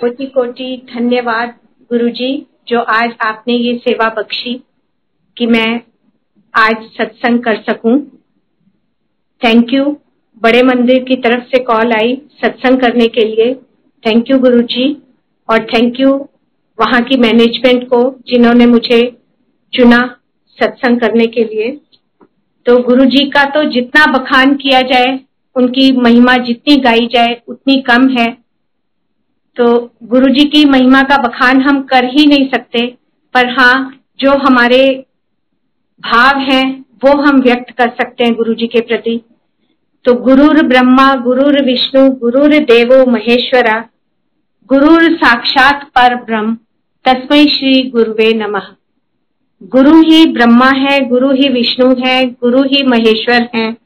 कोटि कोटि धन्यवाद गुरुजी, जो आज आपने ये सेवा बख्शी कि मैं आज सत्संग कर सकूँ। थैंक यू बड़े मंदिर की तरफ़ से कॉल आई सत्संग करने के लिए। थैंक यू गुरुजी, और थैंक यू वहाँ की मैनेजमेंट को जिन्होंने मुझे चुना सत्संग करने के लिए। तो गुरुजी का तो जितना बखान किया जाए, उनकी महिमा जितनी गाई जाए, उतनी कम है। तो गुरु जी की महिमा का बखान हम कर ही नहीं सकते, पर हाँ जो हमारे भाव हैं, वो हम व्यक्त कर सकते हैं गुरु जी के प्रति। तो गुरुर ब्रह्मा, गुरुर विष्णु, गुरुर देवो महेश्वरा, गुरुर साक्षात पर ब्रह्म तस्मय श्री गुरुवे नमः। गुरु ही ब्रह्मा है, गुरु ही विष्णु है, गुरु ही महेश्वर है,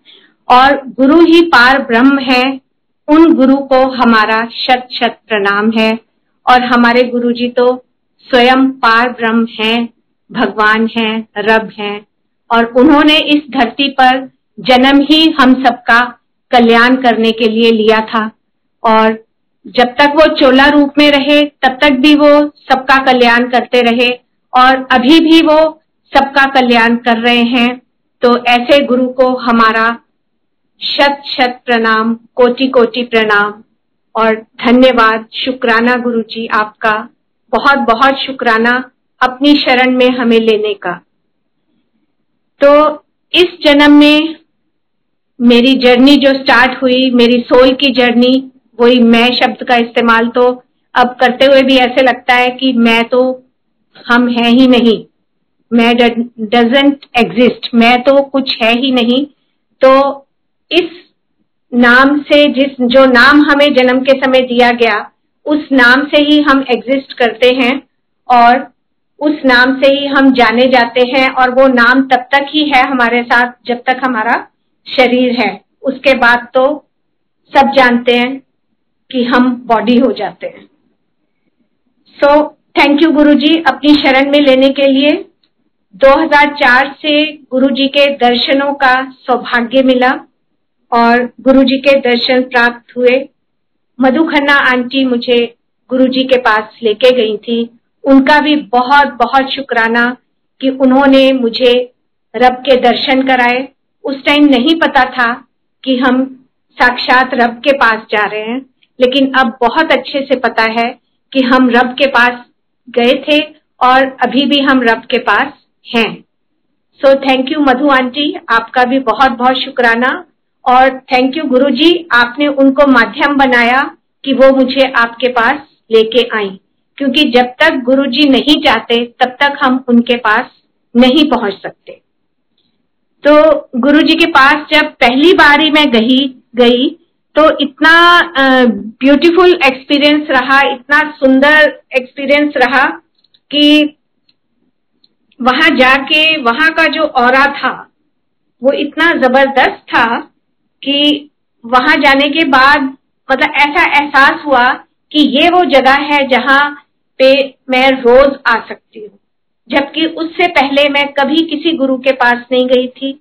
और गुरु ही पार ब्रह्म है उन गुरु को हमारा शत शत प्रणाम है। और हमारे गुरु जी तो स्वयं पार ब्रह्म है, भगवान है, रब है। और उन्होंने इस धरती पर जन्म ही हम सबका कल्याण करने के लिए लिया था। और जब तक वो चोला रूप में रहे, तब तक भी वो सबका कल्याण करते रहे। और अभी भी वो सबका कल्याण कर रहे हैं। तो ऐसे गुरु को हमारा शत शत प्रणाम कोटि कोटि प्रणाम और धन्यवाद। शुक्राना गुरु जी आपका बहुत बहुत शुक्राना अपनी शरण में हमें लेने का। तो इस जन्म में मेरी जर्नी जो स्टार्ट हुई, मेरी सोल की जर्नी, वही मैं शब्द का इस्तेमाल तो अब करते हुए भी ऐसे लगता है कि मैं तो हम है ही नहीं। मैं डजेंट एग्जिस्ट। मैं तो कुछ है ही नहीं। तो इस नाम से जिस, जो नाम हमें जन्म के समय दिया गया, उस नाम से ही हम एग्जिस्ट करते हैं और उस नाम से ही हम जाने जाते हैं और वो नाम तब तक ही है हमारे साथ जब तक हमारा शरीर है। उसके बाद तो सब जानते हैं कि हम बॉडी हो जाते हैं। सो थैंक यू गुरुजी अपनी शरण में लेने के लिए। 2004 से गुरुजी के दर्शनों का सौभाग्य मिला। और गुरु जी के दर्शन प्राप्त हुए। मधु खन्ना आंटी मुझे गुरु जी के पास लेके गई थी। उनका भी बहुत बहुत शुक्राना कि उन्होंने मुझे रब के दर्शन कराए। उस टाइम नहीं पता था कि हम साक्षात रब के पास जा रहे हैं, लेकिन अब बहुत अच्छे से पता है कि हम रब के पास गए थे और अभी भी हम रब के पास हैं। So thank you Madhu aunty. आपका भी बहुत बहुत शुक्राना। और थैंक यू गुरु जी आपने उनको माध्यम बनाया कि वो मुझे आपके पास लेके आई। क्योंकि जब तक गुरु जी नहीं जाते, तब तक हम उनके पास नहीं पहुँच सकते। तो गुरु जी के पास जब पहली बार मैं गई गई तो इतना ब्यूटीफुल एक्सपीरियंस रहा, इतना सुंदर एक्सपीरियंस रहा कि वहाँ जाके, वहाँ का जो और था, वो इतना ज़बरदस्त था कि वहाँ जाने के बाद मतलब ऐसा एहसास हुआ कि ये वो जगह है जहाँ पे मैं रोज आ सकती हूँ। जबकि उससे पहले मैं कभी किसी गुरु के पास नहीं गई थी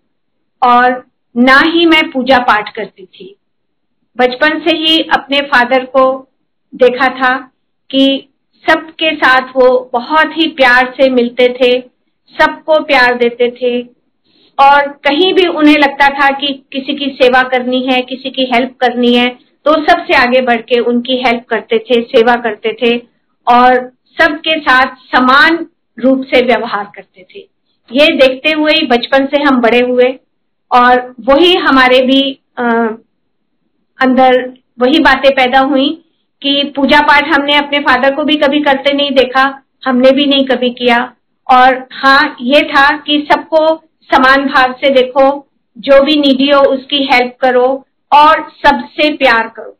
और ना ही मैं पूजा पाठ करती थी। बचपन से ही अपने फादर को देखा था कि सबके साथ वो बहुत ही प्यार से मिलते थे, सबको प्यार देते थे और कहीं भी उन्हें लगता था कि किसी की सेवा करनी है किसी की हेल्प करनी है तो सबसे आगे बढ़ के उनकी हेल्प करते थे सेवा करते थे और सबके साथ समान रूप से व्यवहार करते थे। ये देखते हुए ही बचपन से हम बड़े हुए और वही हमारे भी आ, अंदर वही बातें पैदा हुई कि पूजा पाठ हमने अपने फादर को भी कभी करते नहीं देखा हमने भी नहीं कभी किया। और हाँ ये था कि सबको समान भाव से देखो, जो भी निधि हो उसकी हेल्प करो और सबसे प्यार करो।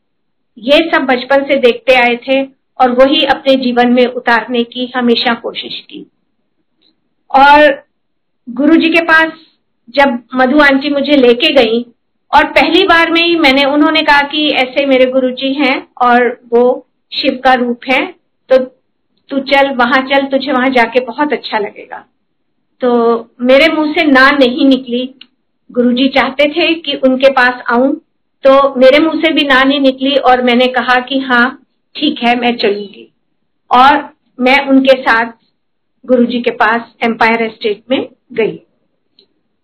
ये सब बचपन से देखते आए थे और वही अपने जीवन में उतारने की हमेशा कोशिश की। और गुरु जी के पास जब मधु आंटी मुझे लेके गई और पहली बार में ही मैंने उन्होंने कहा कि ऐसे मेरे गुरु जी हैं और वो शिव का रूप है तो तू चल, वहाँ चल, तुझे वहाँ जाके बहुत अच्छा लगेगा। तो मेरे मुँह से ना नहीं निकली। गुरुजी चाहते थे कि उनके पास आऊँ तो मेरे मुँह से भी ना नहीं निकली और मैंने कहा कि हाँ ठीक है, मैं चलूँगी। और मैं उनके साथ गुरुजी के पास एम्पायर एस्टेट में गई।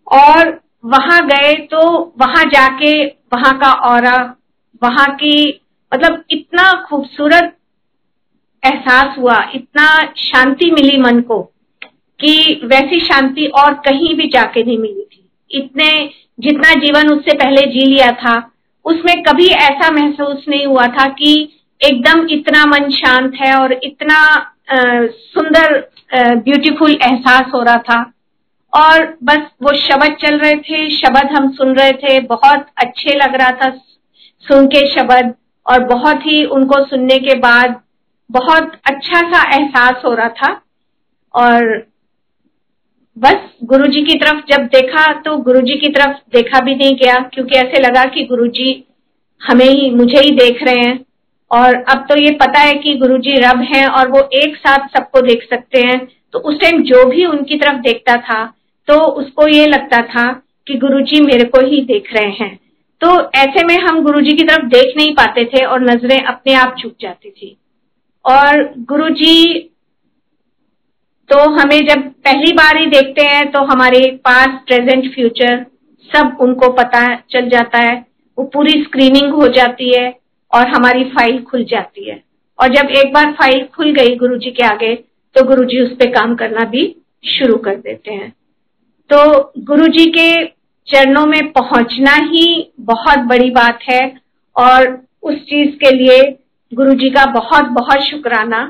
और वहाँ गए तो वहाँ जाके वहाँ का और वहाँ की मतलब इतना खूबसूरत एहसास हुआ, इतना शांति मिली मन को। कि वैसी शांति और कहीं भी जाके नहीं मिली थी। इतने जितना जीवन उससे पहले जी लिया था उसमें कभी ऐसा महसूस नहीं हुआ था कि एकदम इतना मन शांत है और इतना आ, सुंदर ब्यूटीफुल एहसास हो रहा था। और बस वो शब्द चल रहे थे शब्द हम सुन रहे थे बहुत अच्छे लग रहा था सुन के शब्द और बहुत ही उनको सुनने के बाद बहुत अच्छा सा एहसास हो रहा था। और बस गुरुजी की तरफ़ जब देखा तो गुरुजी की तरफ़ देखा भी नहीं गया, क्योंकि ऐसे लगा कि गुरुजी हमें ही, मुझे ही देख रहे हैं। और अब तो ये पता है कि गुरुजी रब हैं और वो एक साथ सबको देख सकते हैं। तो उस टाइम जो भी उनकी तरफ़ देखता था तो उसको ये लगता था कि गुरुजी मेरे को ही देख रहे हैं। तो ऐसे में हम गुरुजी की तरफ़ देख नहीं पाते थे और नज़रें अपने आप झुक जाती थी। और गुरुजी तो हमें जब पहली बार ही देखते हैं तो हमारे पास प्रेजेंट फ्यूचर सब उनको पता चल जाता है। वो पूरी स्क्रीनिंग हो जाती है और हमारी फ़ाइल खुल जाती है। और जब एक बार फ़ाइल खुल गई गुरुजी के आगे तो गुरुजी उस पर काम करना भी शुरू कर देते हैं। तो गुरुजी के चरणों में पहुँचना ही बहुत बड़ी बात है और उस चीज़ के लिए गुरुजी का बहुत बहुत शुक्राना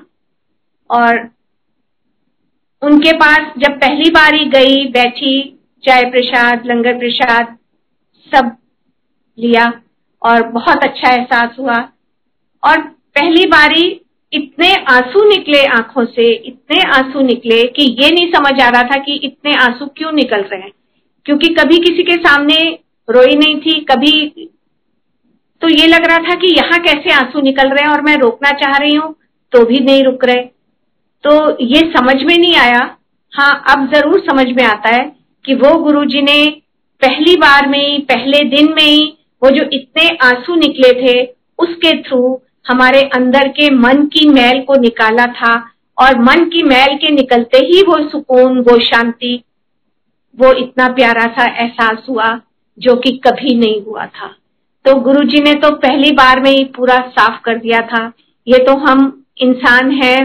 और उनके पास जब पहली बारी गई, बैठी चाय प्रसाद, लंगर प्रसाद, सब लिया और बहुत अच्छा एहसास हुआ। और पहली बारी इतने आँसू निकले आँखों से, इतने आँसू निकले कि ये नहीं समझ आ रहा था कि इतने आँसू क्यों निकल रहे हैं। क्योंकि कभी किसी के सामने रोई नहीं थी, कभी तो ये लग रहा था कि यहाँ कैसे आँसू निकल रहे हैं और मैं रोकना चाह रही हूँ तो भी नहीं रुक रहे। तो ये समझ में नहीं आया। हाँ अब ज़रूर समझ में आता है कि वो गुरुजी ने पहली बार में ही, पहले दिन में ही वो जो इतने आँसू निकले थे, उसके थ्रू हमारे अंदर के मन की मैल को निकाला था और मन की मैल के निकलते ही वो सुकून, वो शांति, वो इतना प्यारा सा एहसास हुआ जो कि कभी नहीं हुआ था। तो गुरुजी ने तो पहली बार में ही पूरा साफ़ कर दिया था। ये तो हम इंसान है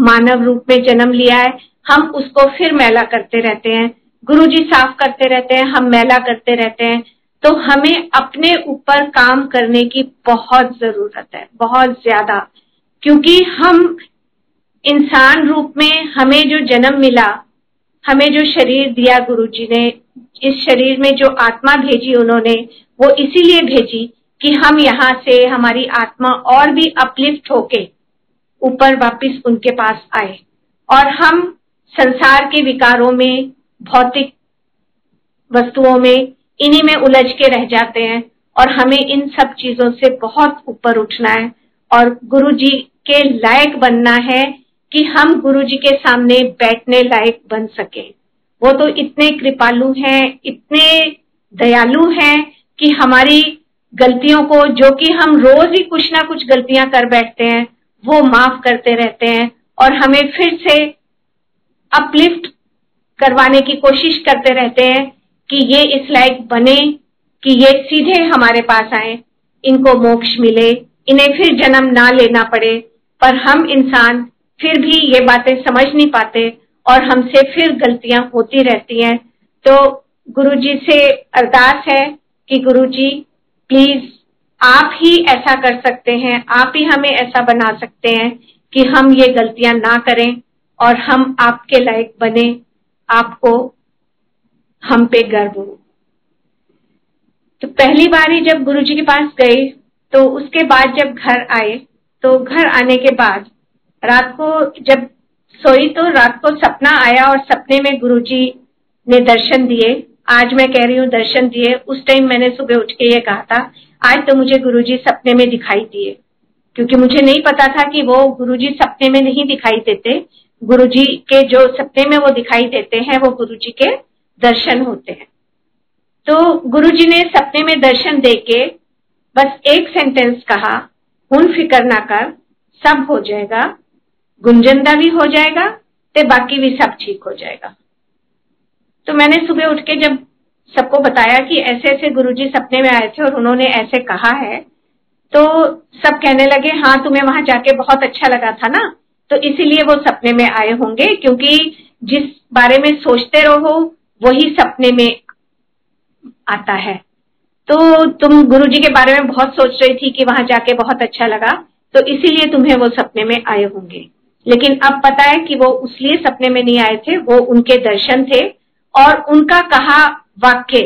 मानव रूप में जन्म लिया है। हम उसको फिर मैला करते रहते हैं। गुरु जी साफ़ करते रहते हैं, हम मैला करते रहते हैं। तो हमें अपने ऊपर काम करने की बहुत ज़रूरत है, बहुत ज़्यादा। क्योंकि हम इंसान रूप में हमें जो जन्म मिला, हमें जो शरीर दिया गुरु जी ने, इस शरीर में जो आत्मा भेजी उन्होंने, वो इसीलिए भेजी कि हम यहाँ से हमारी आत्मा और भी अपलिफ्ट होके ऊपर वापस उनके पास आए। और हम संसार के विकारों में, भौतिक वस्तुओं में, इन्हीं में उलझ के रह जाते हैं और हमें इन सब चीज़ों से बहुत ऊपर उठना है। और गुरु जी के लायक बनना है कि हम गुरु जी के सामने बैठने लायक बन सके। वो तो इतने कृपालु हैं, इतने दयालु हैं कि हमारी गलतियों को, जो कि हम रोज ही कुछ ना कुछ गलतियाँ कर बैठते हैं वो माफ़ करते रहते हैं और हमें फिर से अपलिफ्ट करवाने की कोशिश करते रहते हैं कि ये इस लायक बने, कि ये सीधे हमारे पास आए, इनको मोक्ष मिले, इन्हें फिर जन्म ना लेना पड़े। पर हम इंसान फिर भी ये बातें समझ नहीं पाते और हमसे फिर गलतियाँ होती रहती हैं। तो गुरुजी से अरदास है कि गुरुजी प्लीज़ आप ही ऐसा कर सकते हैं, आप ही हमें ऐसा बना सकते हैं कि हम ये गलतियाँ ना करें और हम आपके लायक बने, आपको हम पे गर्व हो। तो पहली बार जब गुरु जी के पास गए तो उसके बाद जब घर आए तो घर आने के बाद रात को जब सोई तो रात को सपना आया और सपने में गुरुजी ने दर्शन दिए। आज मैं कह रही हूँ, दर्शन दिए। उस टाइम मैंने सुबह उठ के ये कहा था आज तो मुझे गुरुजी सपने में दिखाई दिए, क्योंकि मुझे नहीं पता था कि वो गुरुजी सपने में नहीं दिखाई देते। गुरुजी के जो सपने में वो दिखाई देते हैं, वो गुरुजी के दर्शन होते हैं। तो गुरुजी ने सपने में दर्शन देके बस एक सेंटेंस कहा, हुन फिकर ना कर, सब हो जाएगा गुंजनदा भी हो जाएगा, ते बाकी भी सब ठीक हो जाएगा। तो मैंने सुबह उठ के जब सबको बताया कि ऐसे ऐसे गुरुजी सपने में आए थे और उन्होंने ऐसे कहा है। तो सब कहने लगे हाँ तुम्हें वहाँ जाके बहुत अच्छा लगा था ना? तो इसीलिए वो सपने में आए होंगे, क्योंकि जिस बारे में सोचते रहो, वही सपने में आता है। तो तुम गुरुजी के बारे में बहुत सोच रही थी कि वहाँ जाके बहुत अच्छा लगा तो इसीलिए तुम्हें वो सपने में आए होंगे। लेकिन अब पता है कि वो उसलिए सपने में नहीं आए थे, वो उनके दर्शन थे और उनका कहा वाक्य।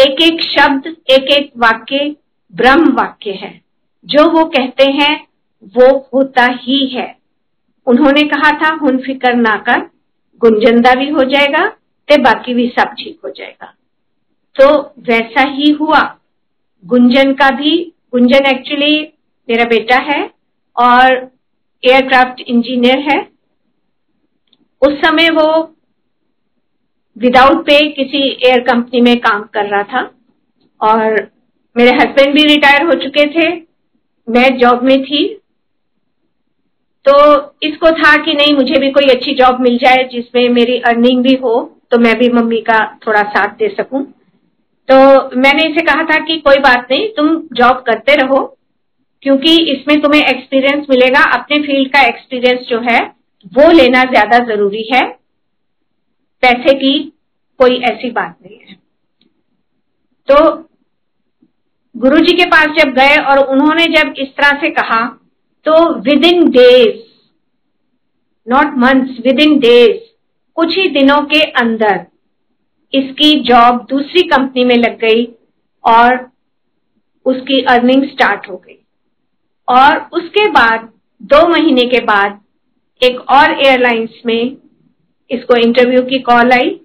एक एक शब्द एक एक वाक्य ब्रह्म वाक्य है। जो वो कहते हैं, वो होता ही है। उन्होंने कहा था, हुन फिकर ना कर, गुंजंदा भी हो जाएगा, ते बाकी भी सब ठीक हो जाएगा। तो वैसा ही हुआ। गुंजन का भी, गुंजन एक्चुअली मेरा बेटा है और एयरक्राफ्ट इंजीनियर है। उस समय वो विदाउट पे किसी एयर कंपनी में काम कर रहा था। और मेरे हस्बैंड भी रिटायर हो चुके थे। मैं जॉब में थी। तो इसको था कि नहीं, मुझे भी कोई अच्छी जॉब मिल जाए जिसमें मेरी अर्निंग भी हो तो मैं भी मम्मी का थोड़ा साथ दे सकूँ। तो मैंने इसे कहा था कि कोई बात नहीं, तुम जॉब करते रहो, क्योंकि इसमें तुम्हें एक्सपीरियंस मिलेगा। अपने फ़ील्ड का एक्सपीरियंस जो है, वो लेना ज़्यादा ज़रूरी है। पैसे की कोई ऐसी बात नहीं है। तो गुरुजी के पास जब गए और उन्होंने जब इस तरह से कहा तो within days not months within days कुछ ही दिनों के अंदर इसकी जॉब दूसरी कंपनी में लग गई और उसकी अर्निंग स्टार्ट हो गई। और उसके बाद, दो महीने के बाद, एक और एयरलाइंस में इसको इंटरव्यू की कॉल आई,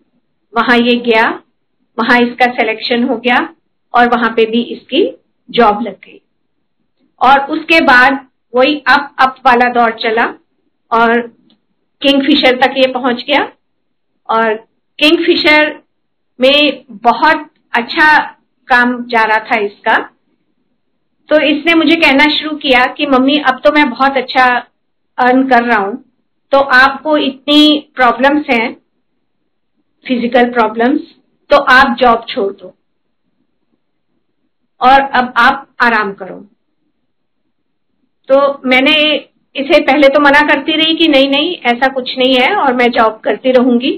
वहाँ ये गया, वहाँ इसका सिलेक्शन हो गया और वहाँ पे भी इसकी जॉब लग गई। और उसके बाद वही अप अप वाला दौर चला और किंगफिशर तक ये पहुँच गया। और किंगफिशर में बहुत अच्छा काम जा रहा था इसका। तो इसने मुझे कहना शुरू किया कि मम्मी, अब तो मैं बहुत अच्छा अर्न कर रहा हूँ। तो आपको इतनी प्रॉब्लम्स हैं फ़िज़िकल प्रॉब्लम्स तो आप जॉब छोड़ दो। और अब आप आराम करो। तो मैंने इसे पहले तो मना करती रही कि नहीं नहीं, ऐसा कुछ नहीं है और मैं जॉब करती रहूँगी।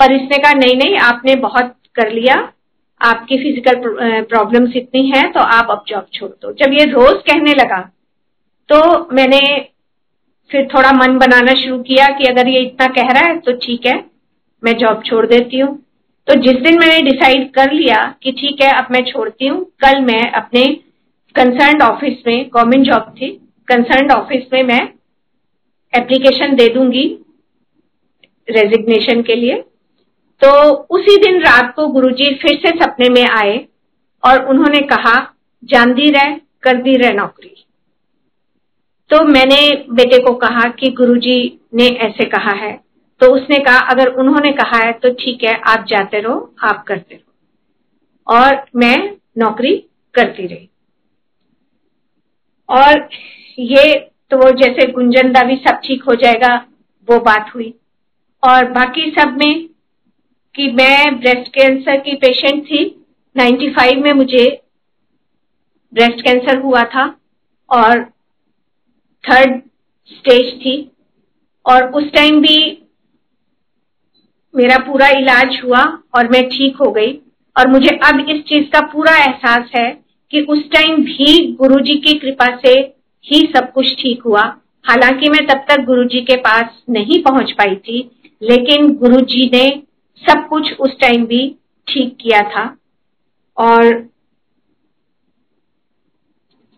पर इसने कहा, नहीं नहीं, आपने बहुत कर लिया। आपकी फ़िज़िकल प्रॉब्लम्स इतनी हैं तो आप अब जॉब छोड़ दो। जब ये रोज कहने लगा तो मैंने फिर थोड़ा मन बनाना शुरू किया कि अगर ये इतना कह रहा है तो ठीक है, मैं जॉब छोड़ देती हूँ। तो जिस दिन मैंने डिसाइड कर लिया कि ठीक है, अब मैं छोड़ती हूँ, कल मैं अपने कंसर्न ऑफ़िस में गवर्नमेंट जॉब थी कंसर्न ऑफ़िस में मैं एप्लीकेशन दे दूँगी रेजिग्नेशन के लिए। तो उसी दिन रात को गुरुजी फिर से सपने में आए और उन्होंने कहा जानदी रह कर दी रह नौकरी। तो मैंने बेटे को कहा कि गुरुजी ने ऐसे कहा है। तो उसने कहा, अगर उन्होंने कहा है तो ठीक है, आप जाते रहो, आप करते रहो। और मैं नौकरी करती रही। और ये तो जैसे गुंजनदा भी सब ठीक हो जाएगा, वो बात हुई। और बाकी सब में कि मैं ब्रेस्ट कैंसर की पेशेंट थी 95 में मुझे ब्रेस्ट कैंसर हुआ था। और थर्ड स्टेज थी। और उस टाइम भी मेरा पूरा इलाज हुआ और मैं ठीक हो गई। और मुझे अब इस चीज़ का पूरा एहसास है कि उस टाइम भी गुरुजी की कृपा से ही सब कुछ ठीक हुआ। हालाँकि मैं तब तक गुरुजी के पास नहीं पहुँच पाई थी, लेकिन गुरुजी ने सब कुछ उस टाइम भी ठीक किया था। और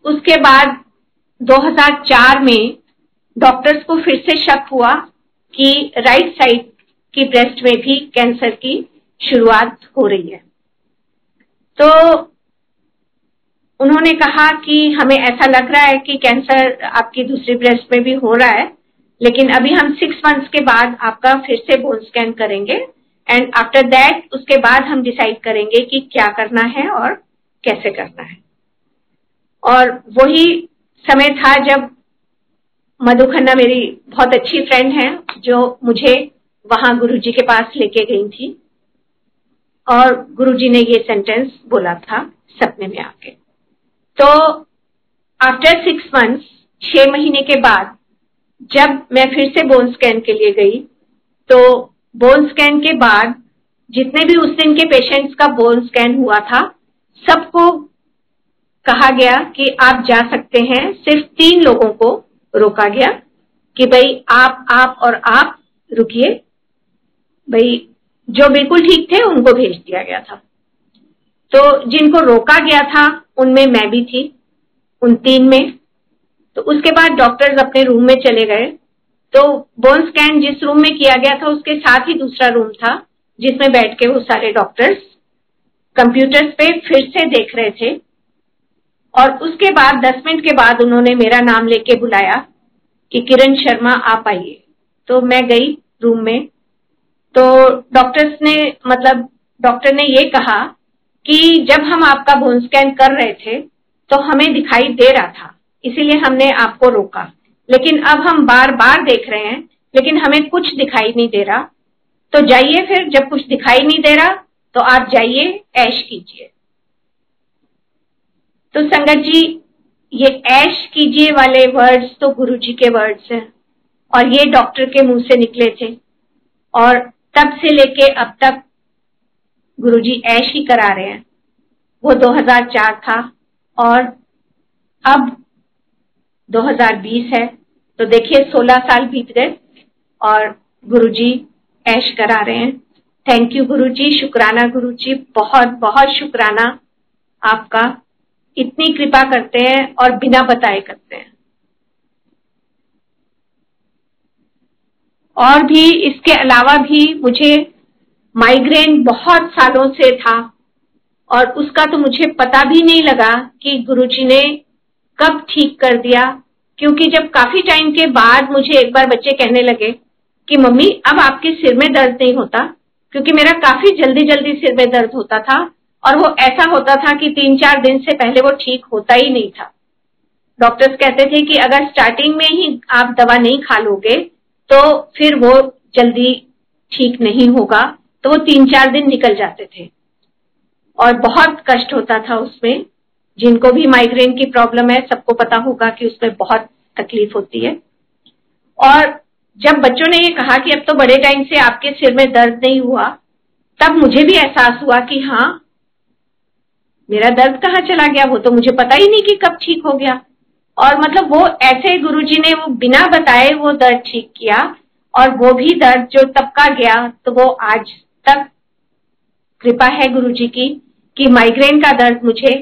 उसके बाद 2004 में डॉक्टर्स को फिर से शक हुआ कि राइट साइड की ब्रेस्ट में भी कैंसर की शुरुआत हो रही है। तो उन्होंने कहा कि हमें ऐसा लग रहा है कि कैंसर आपकी दूसरी ब्रेस्ट में भी हो रहा है, लेकिन अभी हम सिक्स मंथ्स के बाद आपका फिर से बोन स्कैन करेंगे एंड आफ्टर दैट उसके बाद हम डिसाइड करेंगे कि क्या करना है और कैसे करना है। और वही समय था जब मधु खन्ना मेरी बहुत अच्छी फ्रेंड है, जो मुझे वहाँ गुरुजी के पास लेके गई थी। और गुरुजी ने ये सेंटेंस बोला था सपने में आके। तो आफ्टर सिक्स मंथ्स छह महीने के बाद जब मैं फिर से बोन स्कैन के लिए गई तो बोन स्कैन के बाद जितने भी उस दिन के पेशेंट्स का बोन स्कैन हुआ था, सबको कहा गया कि आप जा सकते हैं, सिर्फ़ तीन लोगों को रोका गया कि भाई आप आप और आप, रुकिए। भाई, जो बिल्कुल ठीक थे, उनको भेज दिया गया था। तो जिनको रोका गया था, उनमें मैं भी थी, उन तीन में। तो उसके बाद डॉक्टर्स अपने रूम में चले गए। तो बोन स्कैन जिस रूम में किया गया था, उसके साथ ही दूसरा रूम था, जिसमें बैठ के वो सारे डॉक्टर्स कंप्यूटर्स पे फिर से देख रहे थे। और उसके बाद, दस मिनट के बाद उन्होंने मेरा नाम लेके बुलाया कि किरण शर्मा, आप आइए। तो मैं गई रूम में। तो डॉक्टर्स ने मतलब डॉक्टर ने ये कहा कि जब हम आपका बोन स्कैन कर रहे थे तो हमें दिखाई दे रहा था। इसीलिए हमने आपको रोका। लेकिन अब हम बार बार देख रहे हैं, लेकिन हमें कुछ दिखाई नहीं दे रहा। तो जाइए फिर, जब कुछ दिखाई नहीं दे रहा तो आप जाइए, ऐश कीजिए। तो संगत जी, ये ऐश कीजिए वाले वर्ड्स तो गुरु जी के वर्ड्स हैं। और ये डॉक्टर के मुँह से निकले थे। और तब से लेके अब तक गुरु जी ऐश ही करा रहे हैं। वो 2004 था और अब 2020 है। तो देखिए 16 साल बीत गए और गुरु जी ऐश करा रहे हैं। थैंक यू गुरु जी, शुक्राना गुरु जी बहुत बहुत शुक्राना आपका। इतनी कृपा करते हैं और बिना बताए करते हैं। और भी इसके अलावा भी मुझे माइग्रेन बहुत सालों से था और उसका तो मुझे पता भी नहीं लगा कि गुरुजी ने कब ठीक कर दिया, क्योंकि जब काफ़ी टाइम के बाद मुझे एक बार बच्चे कहने लगे कि, मम्मी, अब आपके सिर में दर्द नहीं होता, क्योंकि मेरा काफ़ी जल्दी जल्दी सिर में दर्द होता था और वो ऐसा होता था कि तीन चार दिन से पहले वो ठीक होता ही नहीं था। डॉक्टर्स कहते थे कि अगर स्टार्टिंग में ही आप दवा नहीं खा लोगे तो फिर वो जल्दी ठीक नहीं होगा तो वो तीन चार दिन निकल जाते थे। और बहुत कष्ट होता था उसमें। जिनको भी माइग्रेन की प्रॉब्लम है, सबको पता होगा कि उसमें बहुत तकलीफ़ होती है। और जब बच्चों ने ये कहा कि अब तो बड़े टाइम से आपके सिर में दर्द नहीं हुआ, तब मुझे भी एहसास हुआ कि हाँ मेरा दर्द कहाँ चला गया? वो तो मुझे पता ही नहीं कि कब ठीक हो गया। और मतलब वो ऐसे गुरुजी ने वो बिना बताए वो दर्द ठीक किया, और वो भी दर्द जो तब का गया तो वो आज तक कृपा है गुरुजी की, कि माइग्रेन का दर्द मुझे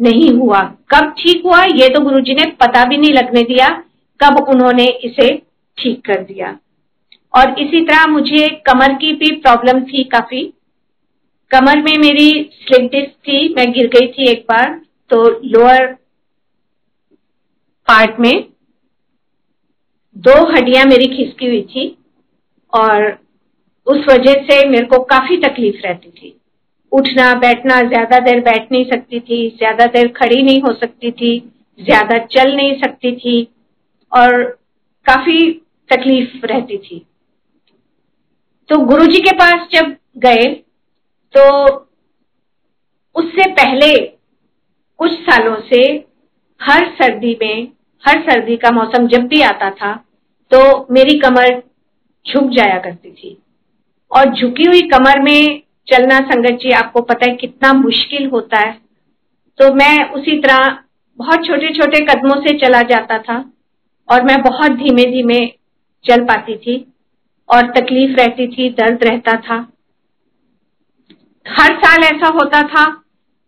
नहीं हुआ। कब ठीक हुआ, ये तो गुरुजी ने पता भी नहीं लगने दिया, कब उन्होंने इसे ठीक कर दिया। और इसी तरह मुझे कमर की भी प्रॉब्लम थी काफ़ी। कमर में मेरी स्लिप डिस्क थी, मैं गिर गई थी एक बार तो लोअर पार्ट में दो हड्डियाँ मेरी खिसकी हुई थी और उस वजह से मेरे को काफ़ी तकलीफ़ रहती थी। उठना, बैठना, ज़्यादा देर बैठ नहीं सकती थी, ज़्यादा देर खड़ी नहीं हो सकती थी, ज़्यादा चल नहीं सकती थी और काफ़ी तकलीफ़ रहती थी। तो गुरुजी के पास जब गए तो उससे पहले कुछ सालों से हर सर्दी में, हर सर्दी का मौसम जब भी आता था तो मेरी कमर झुक जाया करती थी। और झुकी हुई कमर में चलना संगत जी, आपको पता है कितना मुश्किल होता है। तो मैं उसी तरह बहुत छोटे छोटे कदमों से चला जाता था और मैं बहुत धीमे धीमे चल पाती थी और तकलीफ़ रहती थी, दर्द रहता था। हर साल ऐसा होता था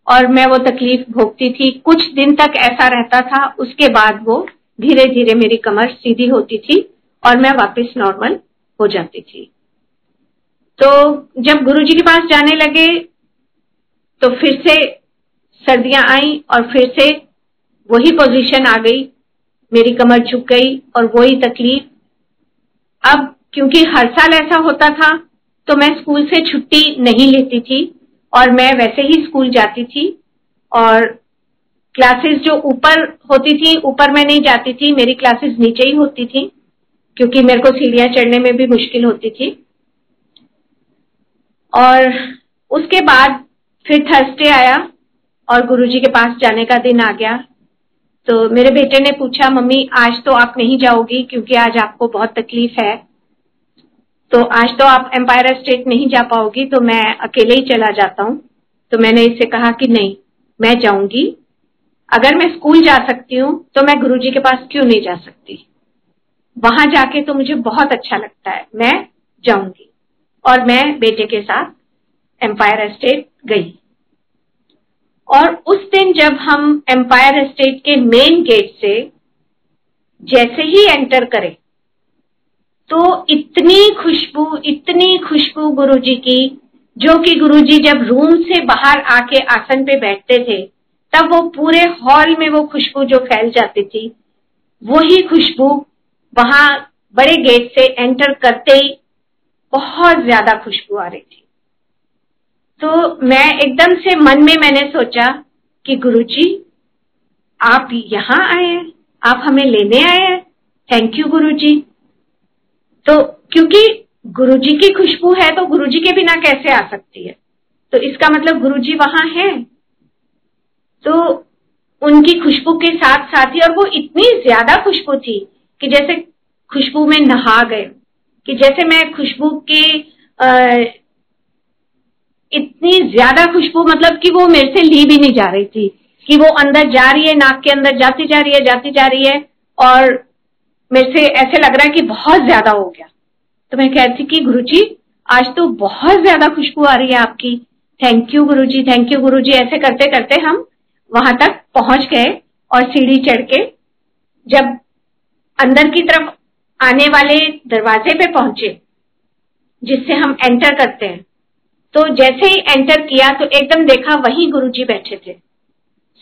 और मैं वो तकलीफ़ भोगती थी। कुछ दिन तक ऐसा रहता था, उसके बाद वो धीरे धीरे मेरी कमर सीधी होती थी और मैं वापस नॉर्मल हो जाती थी। तो जब गुरुजी के पास जाने लगे तो फिर से सर्दियाँ आई और फिर से वही पोजीशन आ गई। मेरी कमर झुक गई और वही तकलीफ़। अब क्योंकि हर साल ऐसा होता था तो मैं स्कूल से छुट्टी नहीं लेती थी और मैं वैसे ही स्कूल जाती थी और क्लासेस जो ऊपर होती थी, ऊपर मैं नहीं जाती थी, मेरी क्लासेस नीचे ही होती थी, क्योंकि मेरे को सीढ़ियाँ चढ़ने में भी मुश्किल होती थी। और उसके बाद फिर थर्सडे आया और गुरुजी के पास जाने का दिन आ गया। तो मेरे बेटे ने पूछा, मम्मी, आज तो आप नहीं जाओगी क्योंकि आज आपको बहुत तकलीफ़ है। तो आज तो आप एम्पायर स्टेट नहीं जा पाओगी तो मैं अकेले ही चला जाता हूँ। तो मैंने इससे कहा कि नहीं, मैं जाऊँगी। अगर मैं स्कूल जा सकती हूँ तो मैं गुरुजी के पास क्यों नहीं जा सकती? वहाँ जाके तो मुझे बहुत अच्छा लगता है, मैं जाऊँगी। और मैं बेटे के साथ एम्पायर स्टेट गई। और उस दिन जब हम एम्पायर स्टेट के मेन गेट से जैसे ही एंटर करें तो इतनी खुशबू इतनी खुशबू गुरुजी की, जो कि गुरुजी जब रूम से बाहर आके आसन पे बैठते थे, तब वो पूरे हॉल में वो खुशबू जो फैल जाती थी, वही खुशबू वहाँ बड़े गेट से एंटर करते ही बहुत ज़्यादा खुशबू आ रही थी। तो मैं एकदम से मन में मैंने सोचा कि गुरुजी, आप यहाँ आए आप हमें लेने आए थैंक यू गुरुजी। तो क्योंकि गुरुजी की खुशबू है तो गुरुजी के बिना कैसे आ सकती है? तो इसका मतलब गुरुजी वहाँ है। तो उनकी खुशबू के साथ साथ ही, और वो इतनी ज़्यादा खुशबू थी कि जैसे खुशबू में नहा गए, कि जैसे मैं खुशबू की इतनी ज़्यादा खुशबू मतलब कि वो मेरे से ली भी नहीं जा रही थी, कि वो अंदर जा रही है, नाक के अंदर जाती जा रही है, जाती जा रही है, और मेरे से ऐसे लग रहा है कि बहुत ज़्यादा हो गया। तो मैं कहती कि गुरु जी आज तो बहुत ज़्यादा खुशबू आ रही है आपकी। Thank you Guru ji thank you गुरु जी ऐसे करते करते हम वहाँ तक पहुँच गए और सीढ़ी चढ़ के जब अंदर की तरफ़ आने वाले दरवाजे पे पहुँचे, जिससे हम एंटर करते हैं। तो जैसे ही एंटर किया तो एकदम देखा वही गुरुजी बैठे थे।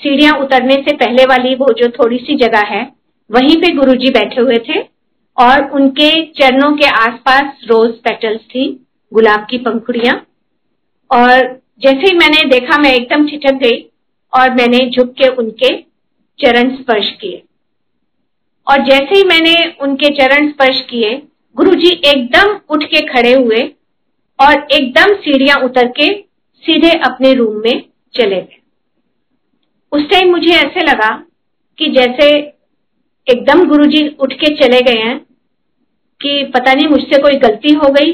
सीढ़ियाँ उतरने से पहले वाली वो जो थोड़ी सी जगह है वहीं पे गुरुजी बैठे हुए थे और उनके चरणों के आसपास रोज पेटल्स थी, गुलाब की पंखुड़ियाँ। और जैसे ही मैंने देखा, मैं एकदम ठिठक गई और मैंने झुक के उनके चरण स्पर्श किए। और जैसे ही मैंने उनके चरण स्पर्श किए, गुरुजी एकदम उठ के खड़े हुए और एकदम सीढ़ियाँ उतर के सीधे अपने रूम में चले गए। उस टाइम मुझे ऐसे लगा कि जैसे एकदम गुरुजी उठ के चले गए हैं कि पता नहीं मुझसे कोई गलती हो गई,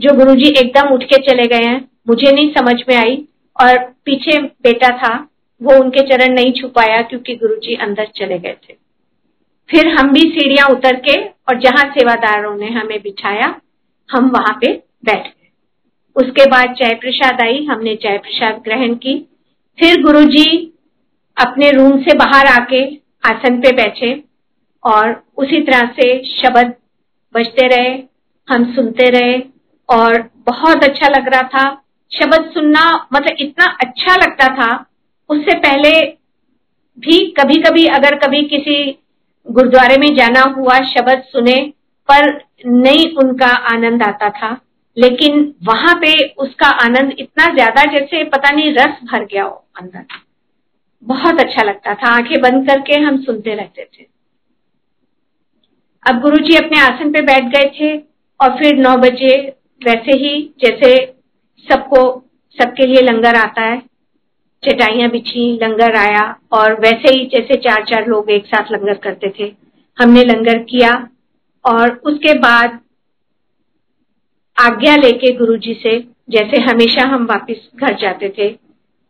जो गुरुजी एकदम उठ के चले गए हैं, मुझे नहीं समझ में आई और पीछे बेटा था, वो उनके चरण नहीं छुपाया क्योंकि गुरुजी अंदर चले गए थे। फिर हम भी सीढ़ियाँ उतर के और जहाँ सेवादारों ने हमें बिठाया, हम वहाँ पे बैठ गए। उसके बाद चाय प्रसाद आई, हमने चाय प्रसाद ग्रहण की। फिर गुरुजी अपने रूम से बाहर आके आसन पे बैठे। और उसी तरह से शब्द बजते रहे, हम सुनते रहे और बहुत अच्छा लग रहा था। शब्द सुनना मतलब इतना अच्छा लगता था। उससे पहले भी कभी कभी अगर कभी किसी गुरुद्वारे में जाना हुआ शब्द सुने, पर नहीं उनका आनंद आता था। लेकिन वहाँ पे उसका आनंद इतना ज़्यादा जैसे पता नहीं रस भर गया हो अंदर। बहुत अच्छा लगता था। आँखें बंद करके हम सुनते रहते थे। अब गुरुजी अपने आसन पे बैठ गए थे और फिर नौ बजे वैसे ही जैसे सबको, सबके लिए लंगर आता है, चटाइयाँ बिछी, लंगर आया और वैसे ही जैसे चार चार लोग एक साथ लंगर करते थे। हमने लंगर किया और उसके बाद आज्ञा लेके गुरुजी से जैसे हमेशा हम वापस घर जाते थे,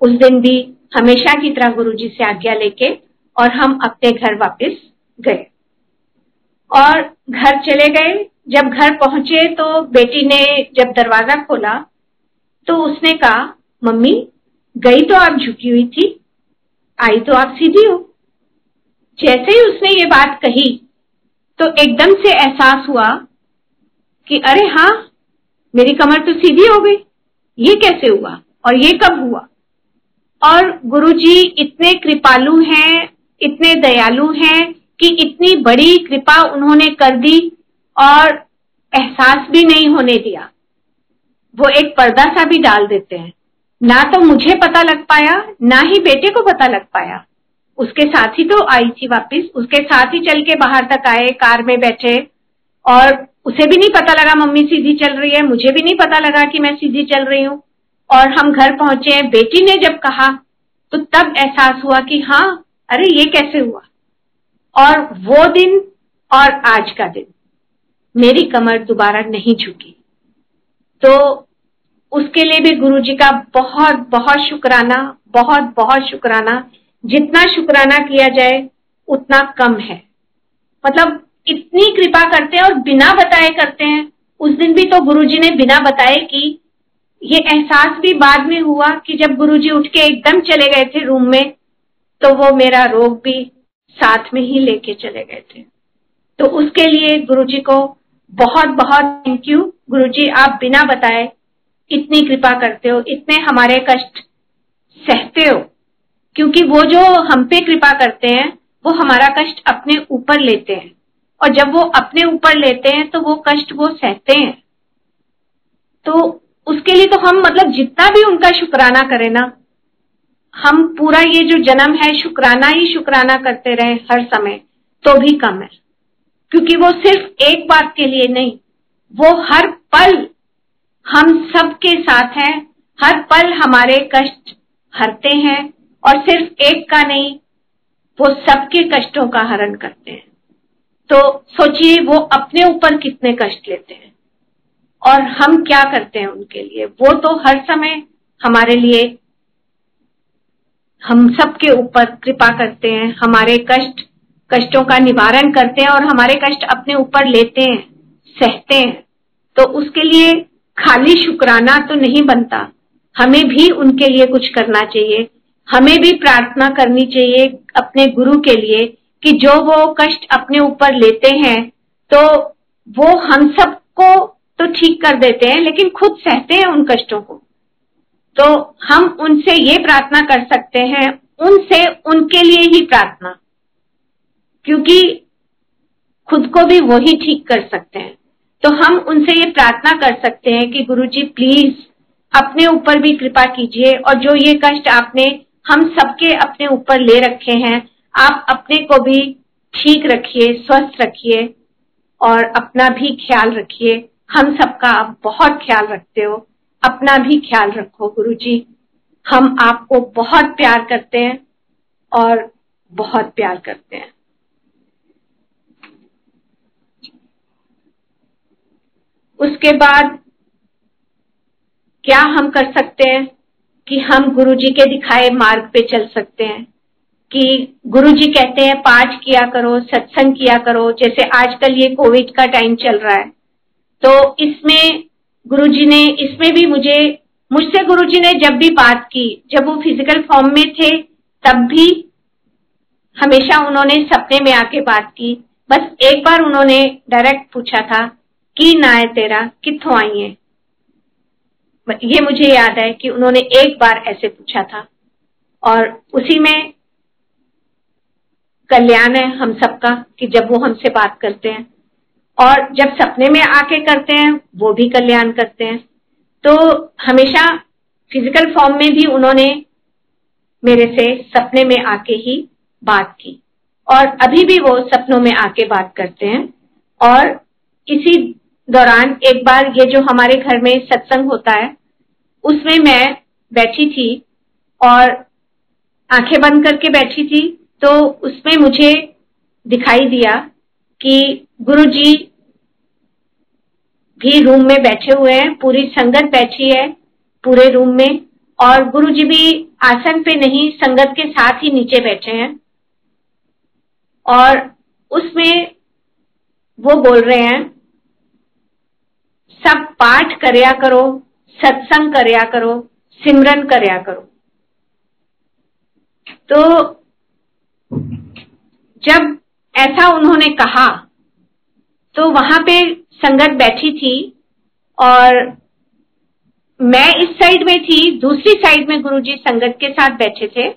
उस दिन भी हमेशा की तरह गुरुजी से आज्ञा लेके और हम अपने घर वापस गए। और घर चले गए। जब घर पहुँचे तो बेटी ने जब दरवाज़ा खोला तो उसने कहा, मम्मी, गई तो आप झुकी हुई थी, आई तो आप सीधी हो। जैसे ही उसने ये बात कही तो एकदम से एहसास हुआ कि, अरे हाँ मेरी कमर तो सीधी हो गई। ये कैसे हुआ और ये कब हुआ? और गुरुजी, इतने कृपालु हैं, इतने दयालु हैं कि इतनी बड़ी कृपा उन्होंने कर दी और एहसास भी नहीं होने दिया। वो एक पर्दा सा भी डाल देते हैं। ना तो मुझे पता लग पाया, ना ही बेटे को पता लग पाया। उसके साथ ही तो आई थी वापस। उसके साथ ही चल के बाहर तक आए, कार में बैठे और उसे भी नहीं पता लगा, मम्मी सीधी चल रही है। मुझे भी नहीं पता लगा कि मैं सीधी चल रही हूँ। और हम घर पहुँचे बेटी ने जब कहा तो तब एहसास हुआ कि हाँ अरे ये कैसे हुआ? और वो दिन और आज का दिन। मेरी कमर दोबारा नहीं झुकी। तो उसके लिए भी गुरु जी का बहुत बहुत शुक्राना, बहुत बहुत शुक्राना। जितना शुक्राना किया जाए, उतना कम है। मतलब इतनी कृपा करते हैं और बिना बताए करते हैं। उस दिन भी तो गुरुजी ने बिना बताए कि ये एहसास भी बाद में हुआ कि जब गुरुजी उठ के एकदम चले गए थे रूम में तो वो मेरा रोग भी साथ में ही लेके चले गए थे। तो उसके लिए गुरु जी को बहुत बहुत थैंक यू गुरु जी आप बिना बताए इतनी कृपा करते हो, इतने हमारे कष्ट सहते हो। क्योंकि वो जो हम पे कृपा करते हैं, वो हमारा कष्ट अपने ऊपर लेते हैं। और जब वो अपने ऊपर लेते हैं तो वो कष्ट वो सहते हैं। तो उसके लिए तो हम मतलब जितना भी उनका शुक्राना करें ना हम पूरा ये जो जन्म है, शुक्राना ही शुक्राना करते रहे हर समय तो भी कम है। क्योंकि वो सिर्फ़ एक बात के लिए नहीं, वो हर पल हम सबके साथ है, हर पल हमारे कष्ट हरते हैं, और सिर्फ़ एक का नहीं, वो सबके कष्टों का हरण करते हैं। तो सोचिए, वो अपने ऊपर कितने कष्ट लेते हैं, और हम क्या करते हैं उनके लिए? वो तो हर समय हमारे लिए हम सबके ऊपर कृपा करते हैं, हमारे कष्ट, कष्टों का निवारण करते हैं और हमारे कष्ट अपने ऊपर लेते हैं, सहते हैं। तो उसके लिए खाली शुक्राना तो नहीं बनता। हमें भी उनके लिए कुछ करना चाहिए। हमें भी प्रार्थना करनी चाहिए अपने गुरु के लिए कि जो वो कष्ट अपने ऊपर लेते हैं तो वो हम सबको तो ठीक कर देते हैं, लेकिन खुद सहते हैं उन कष्टों को। तो हम उनसे ये प्रार्थना कर सकते हैं, उनसे उनके लिए ही प्रार्थना, क्योंकि खुद को भी वही ठीक कर सकते हैं। तो हम उनसे ये प्रार्थना कर सकते हैं कि गुरु जी प्लीज़ अपने ऊपर भी कृपा कीजिए, और जो ये कष्ट आपने, हम सबके अपने ऊपर ले रखे हैं, आप अपने को भी ठीक रखिए, स्वस्थ रखिए, और अपना भी ख्याल रखिए। हम सबका आप बहुत ख्याल रखते हो। अपना भी ख्याल रखो गुरु जी हम आपको बहुत प्यार करते हैं और बहुत प्यार करते हैं। उसके बाद क्या हम कर सकते हैं कि हम गुरु जी के दिखाए मार्ग पे चल सकते हैं कि गुरु जी कहते हैं, पाठ किया करो, सत्संग किया करो, जैसे आजकल ये कोविड का टाइम चल रहा है। तो इसमें गुरु जी ने इसमें भी मुझे, मुझसे गुरु जी ने जब भी बात की, जब वो फ़िज़िकल फॉर्म में थे, तब भी हमेशा उन्होंने सपने में आके बात की। बस एक बार उन्होंने डायरेक्ट पूछा था कि ना है तेरा कितों आई है? ये मुझे याद है कि उन्होंने एक बार ऐसे पूछा था। और उसी में कल्याण है हम सबका कि जब वो हमसे बात करते हैं। और जब सपने में आके करते हैं, वो भी कल्याण करते हैं। तो हमेशा फ़िज़िकल फॉर्म में भी उन्होंने मेरे से सपने में आके ही बात की। और अभी भी वो सपनों में आके बात करते हैं। और इसी दौरान एक बार ये जो हमारे घर में सत्संग होता है, उसमें मैं बैठी थी और आँखें बंद करके बैठी थी तो उसमें मुझे दिखाई दिया कि गुरुजी भी रूम में बैठे हुए हैं, पूरी संगत बैठी है पूरे रूम में, और गुरुजी भी आसन पे नहीं, संगत के साथ ही नीचे बैठे हैं। और उसमें वो बोल रहे हैं, सब पाठ करया करो, सत्संग करया करो, सिमरन करया करो। तो जब ऐसा उन्होंने कहा। तो वहाँ पे संगत बैठी थी और मैं इस साइड में थी, दूसरी साइड में गुरुजी संगत के साथ बैठे थे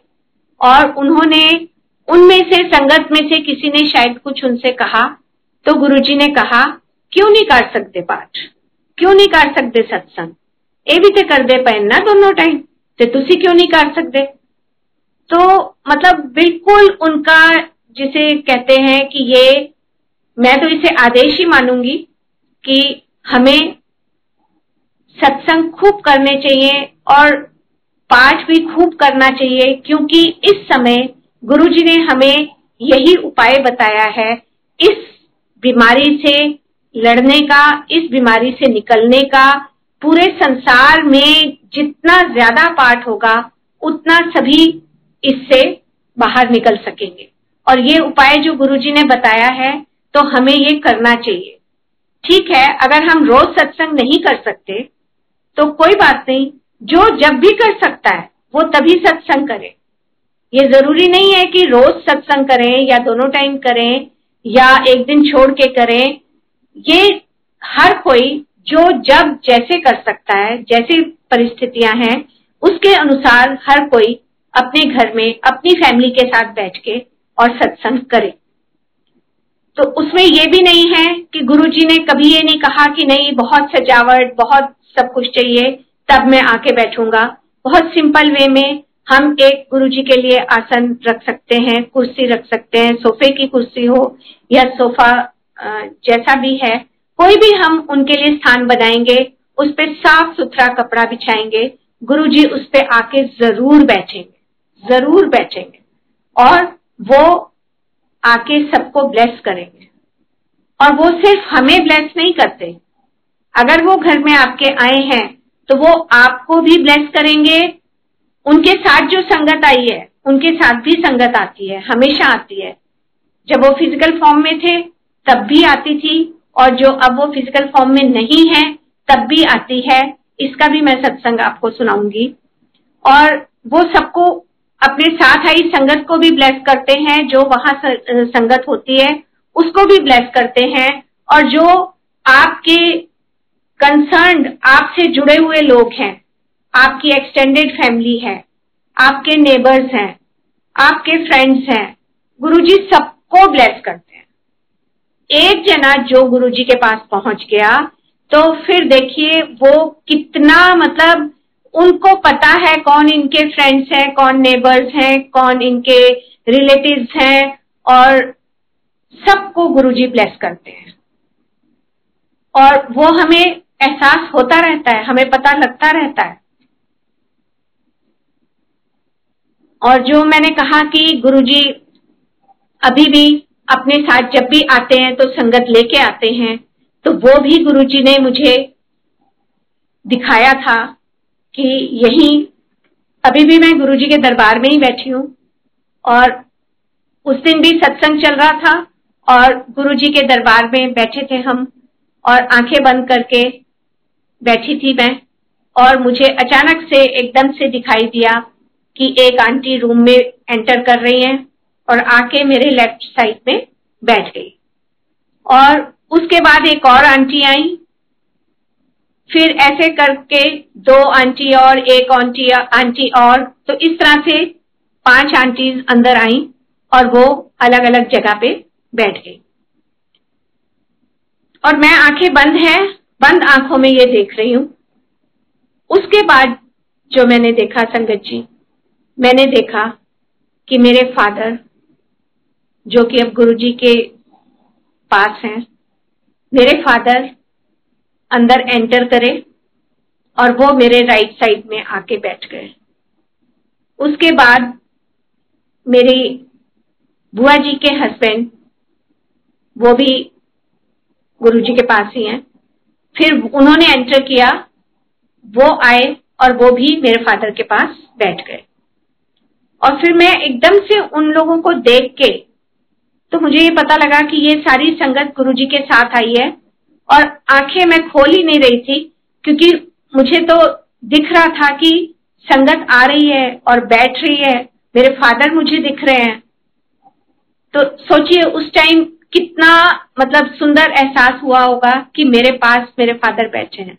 और उन्होंने उनमें से, संगत में से किसी ने शायद कुछ उनसे कहा। तो गुरुजी ने कहा, क्यों नहीं कर सकते पाठ? क्यों नहीं कर सकते सत्संग? ये भी तो कर दे पे ना दोनों टाइम। तो तुसी क्यों नहीं कर सकते? तो मतलब बिल्कुल उनका जिसे कहते हैं कि ये, मैं तो इसे आदेश ही मानूँगी कि हमें सत्संग खूब करने चाहिए और पाठ भी खूब करना चाहिए, क्योंकि इस समय गुरु जी ने हमें यही उपाय बताया है। इस बीमारी से लड़ने का, इस बीमारी से निकलने का, पूरे संसार में जितना ज़्यादा पाठ होगा, उतना सभी इससे बाहर निकल सकेंगे। और ये उपाय जो गुरुजी ने बताया है तो हमें ये करना चाहिए। ठीक है, अगर हम रोज सत्संग नहीं कर सकते तो कोई बात नहीं, जो जब भी कर सकता है, वो तभी सत्संग करे। ये ज़रूरी नहीं है कि रोज सत्संग करें, या दोनों टाइम करें, या एक दिन छोड़ के करें। ये हर कोई जो जब जैसे कर सकता है, जैसी परिस्थितियाँ हैं, उसके अनुसार हर कोई अपने घर में, अपनी फैमिली के साथ बैठ के और सत्संग करें। तो उसमें ये भी नहीं है कि गुरुजी ने कभी ये नहीं कहा कि नहीं, बहुत सजावट, बहुत सब कुछ चाहिए, तब मैं आके बैठूँगा। बहुत सिंपल वे में हम एक गुरुजी के लिए आसन रख सकते हैं, कुर्सी रख सकते हैं, सोफे की कुर्सी हो या सोफा जैसा भी है। कोई भी हम उनके लिए स्थान बनाएँगे, उस पर साफ़ सुथरा कपड़ा बिछाएँगे गुरु जी उस पर आके ज़रूर बैठेंगे ज़रूर बैठेंगे। और वो आके सबको ब्लेस करेंगे। और वो सिर्फ़ हमें ब्लेस नहीं करते। अगर वो घर में आपके आए हैं तो वो आपको भी ब्लेस करेंगे। उनके साथ जो संगत आई है, उनके साथ भी संगत आती है, हमेशा आती है। जब वो फ़िज़िकल फॉर्म में थे, तब भी आती थी। और जो अब वो फ़िज़िकल फॉर्म में नहीं है, तब भी आती है। इसका भी मैं सत्संग आपको सुनाऊँगी। और वो सबको अपने साथ आई संगत को भी ब्लेस करते हैं, जो वहाँ संगत होती है, उसको भी ब्लेस करते हैं। और जो आपके कंसर्न आपसे जुड़े हुए लोग हैं, आपकी एक्सटेंडेड फैमिली है, आपके नेबर्स हैं, आपके फ्रेंड्स हैं, गुरुजी सबको ब्लेस करते हैं। एक जना जो गुरुजी के पास पहुँच गया तो फिर देखिए वो कितना मतलब उनको पता है कौन इनके फ्रेंड्स हैं, कौन नेबर्स हैं, कौन इनके रिलेटिव्स हैं और सबको गुरुजी ब्लेस करते हैं। और वो हमें एहसास होता रहता है, हमें पता लगता रहता है। और जो मैंने कहा कि गुरुजी अभी भी अपने साथ जब भी आते हैं तो संगत लेके आते हैं तो वो भी गुरुजी ने मुझे दिखाया था। कि यही अभी भी मैं गुरुजी के दरबार में ही बैठी हूँ और उस दिन भी सत्संग चल रहा था और गुरुजी के दरबार में बैठे थे हम और आँखें बंद करके बैठी थी मैं और मुझे अचानक से एकदम से दिखाई दिया कि एक आंटी रूम में एंटर कर रही हैं और आके मेरे लेफ़्ट साइड में बैठ गई। और उसके बाद एक और आंटी आई फिर ऐसे करके दो आंटी और एक आंटी आंटी और तो इस तरह से पाँच आंटीज अंदर आई और वो अलग अलग जगह पे बैठ गई। और मैं आँखें बंद है, बंद आँखों में ये देख रही हूँ। उसके बाद जो मैंने देखा, संगत जी, मैंने देखा कि मेरे फादर, जो कि अब गुरुजी के पास हैं, मेरे फादर अंदर एंटर करे और वो मेरे राइट साइड में आके बैठ गए। उसके बाद मेरी बुआ जी के हस्बैंड वो भी गुरु जी के पास ही हैं। फिर उन्होंने एंटर किया, वो आए और वो भी मेरे फादर के पास बैठ गए। और फिर मैं एकदम से उन लोगों को देख के तो मुझे ये पता लगा कि ये सारी संगत गुरु जी के साथ आई है। और आँखें मैं खोल ही नहीं रही थी, क्योंकि मुझे तो दिख रहा था कि संगत आ रही है और बैठ रही है, मेरे फादर मुझे दिख रहे हैं। तो सोचिए, उस टाइम कितना मतलब सुंदर एहसास हुआ होगा कि मेरे पास मेरे फादर बैठे हैं।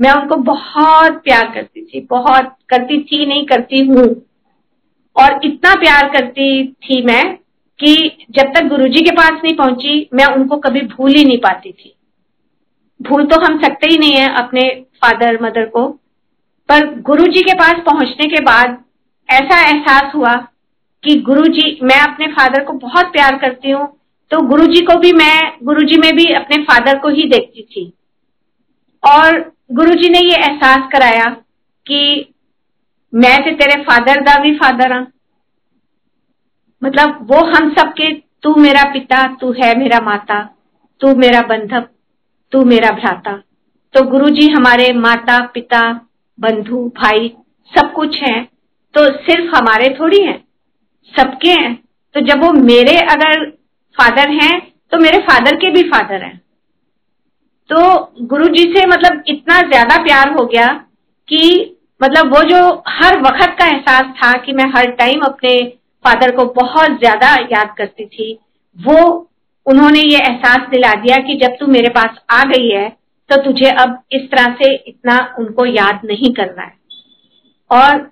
मैं उनको बहुत प्यार करती थी, बहुत करती थी, नहीं करती हूँ। और इतना प्यार करती थी मैं कि जब तक गुरुजी के पास नहीं पहुँची, मैं उनको कभी भूल ही नहीं पाती थी। भूल तो हम सकते ही नहीं है अपने फादर मदर को। पर गुरुजी के पास पहुँचने के बाद ऐसा एहसास हुआ कि गुरुजी, मैं अपने फादर को बहुत प्यार करती हूँ तो गुरुजी को भी मैं, गुरुजी में भी अपने फादर को ही देखती थी। और गुरुजी ने ये एहसास कराया कि मैं तो तेरे फादर दा भी फादर हाँ। मतलब वो हम सबके तू मेरा पिता, तू है मेरा माता, तू मेरा बंधव तू मेरा भ्राता। तो गुरुजी हमारे माता, पिता, बंधु, भाई सब कुछ है तो सिर्फ़ हमारे थोड़ी हैं। सबके हैं। तो जब वो मेरे अगर फादर हैं तो मेरे फादर के भी फादर हैं। तो गुरु जी से मतलब इतना ज़्यादा प्यार हो गया कि मतलब वो जो हर वक्त का एहसास था कि मैं हर टाइम अपने फादर को बहुत ज़्यादा याद करती थी, वो उन्होंने ये एहसास दिला दिया कि जब तू मेरे पास आ गई है तो तुझे अब इस तरह से इतना उनको याद नहीं करना है। और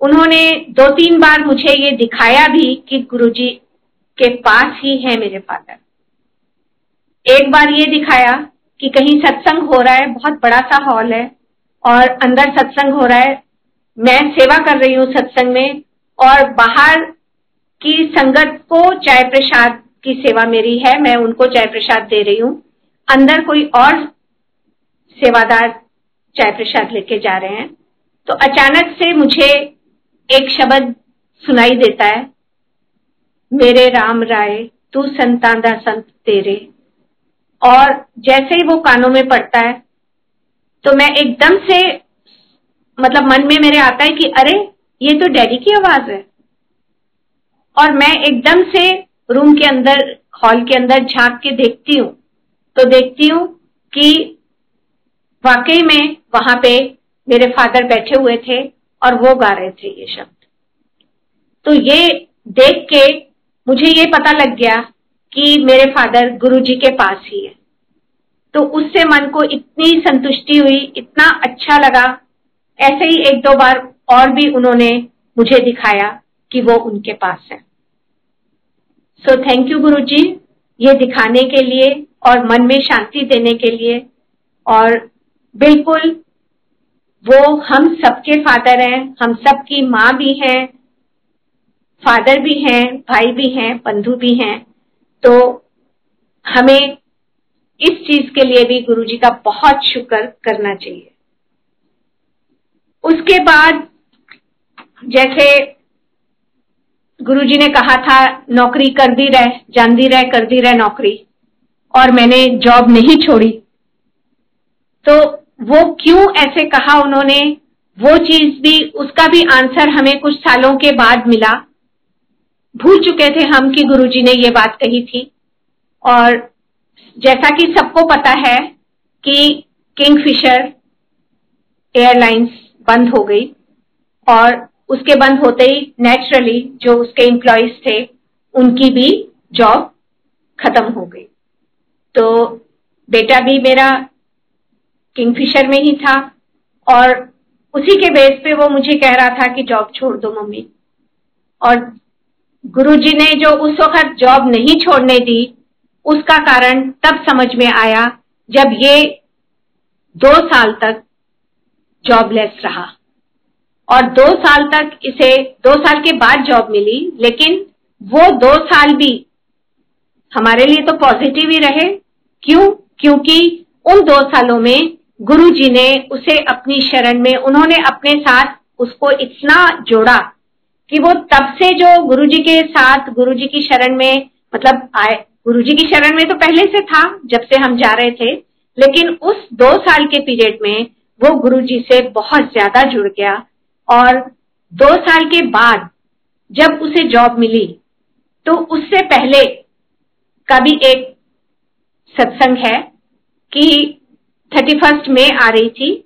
उन्होंने दो तीन बार मुझे ये दिखाया भी कि गुरुजी के पास ही है मेरे फादर। एक बार ये दिखाया कि कहीं सत्संग हो रहा है, बहुत बड़ा सा हॉल है, और अंदर सत्संग हो रहा है। मैं सेवा कर रही हूँ सत्संग में, और बाहर की संगत को चाय प्रसाद की सेवा मेरी है, मैं उनको चाय प्रसाद दे रही हूँ। अंदर कोई और सेवादार चाय प्रसाद लेके जा रहे हैं। तो अचानक से मुझे एक शब्द सुनाई देता है, मेरे राम राय, तू संतांदा संत तेरे। और जैसे ही वो कानों में पड़ता है तो मैं एकदम से मतलब मन में मेरे आता है कि, अरे, ये तो डैडी की आवाज़ है। और मैं एकदम से रूम के अंदर, हॉल के अंदर झाँक के देखती हूँ। तो देखती हूँ कि वाकई में वहाँ पे मेरे फादर बैठे हुए थे और वो गा रहे थे ये शब्द। तो ये देख के मुझे ये पता लग गया कि मेरे फादर गुरुजी के पास ही है। तो उससे मन को इतनी संतुष्टि हुई, इतना अच्छा लगा। ऐसे ही एक दो बार और भी उन्होंने मुझे दिखाया कि वो उनके पास है। सो थैंक यू गुरु जी ये दिखाने के लिए और मन में शांति देने के लिए। और बिल्कुल वो हम सबके फादर हैं, हम सबकी माँ भी हैं, फादर भी हैं, भाई भी हैं, बंधु भी हैं। तो हमें इस चीज़ के लिए भी गुरु जी का बहुत शुक्र करना चाहिए। उसके बाद जैसे गुरुजी ने कहा था, नौकरी कर दी रह, जानती रह कर दी रह नौकरी। और मैंने जॉब नहीं छोड़ी। तो वो क्यों ऐसे कहा उन्होंने? वो चीज़ भी, उसका भी आंसर हमें कुछ सालों के बाद मिला। भूल चुके थे हम कि गुरुजी ने ये बात कही थी। और जैसा कि सबको पता है कि किंगफिशर एयरलाइंस बंद हो गई। और उसके बंद होते ही नेचुरली जो उसके एम्प्लॉयज़ थे, उनकी भी जॉब खत्म हो गई। तो बेटा भी मेरा किंगफिशर में ही था और उसी के बेस पे वो मुझे कह रहा था कि जॉब छोड़ दो मम्मी। और गुरुजी ने जो उस वक्त जॉब नहीं छोड़ने दी, उसका कारण तब समझ में आया जब ये दो साल तक जॉबलेस रहा। और दो साल तक इसे, दो साल के बाद जॉब मिली, लेकिन वो दो साल भी हमारे लिए तो पॉजिटिव ही रहे। क्यों? क्योंकि उन दो सालों में गुरु जी ने उसे अपनी शरण में, उन्होंने अपने साथ उसको इतना जोड़ा कि वो तब से जो गुरुजी के साथ गुरुजी की शरण में मतलब आए गुरुजी की शरण में तो पहले से था, जब से हम जा रहे थे, लेकिन उस दो साल के पीरियड में वो गुरुजी से बहुत ज़्यादा जुड़ गया। और दो साल के बाद जब उसे जॉब मिली तो उससे पहले का भी एक सत्संग है कि थर्टी फ़र्स्ट में आ रही थी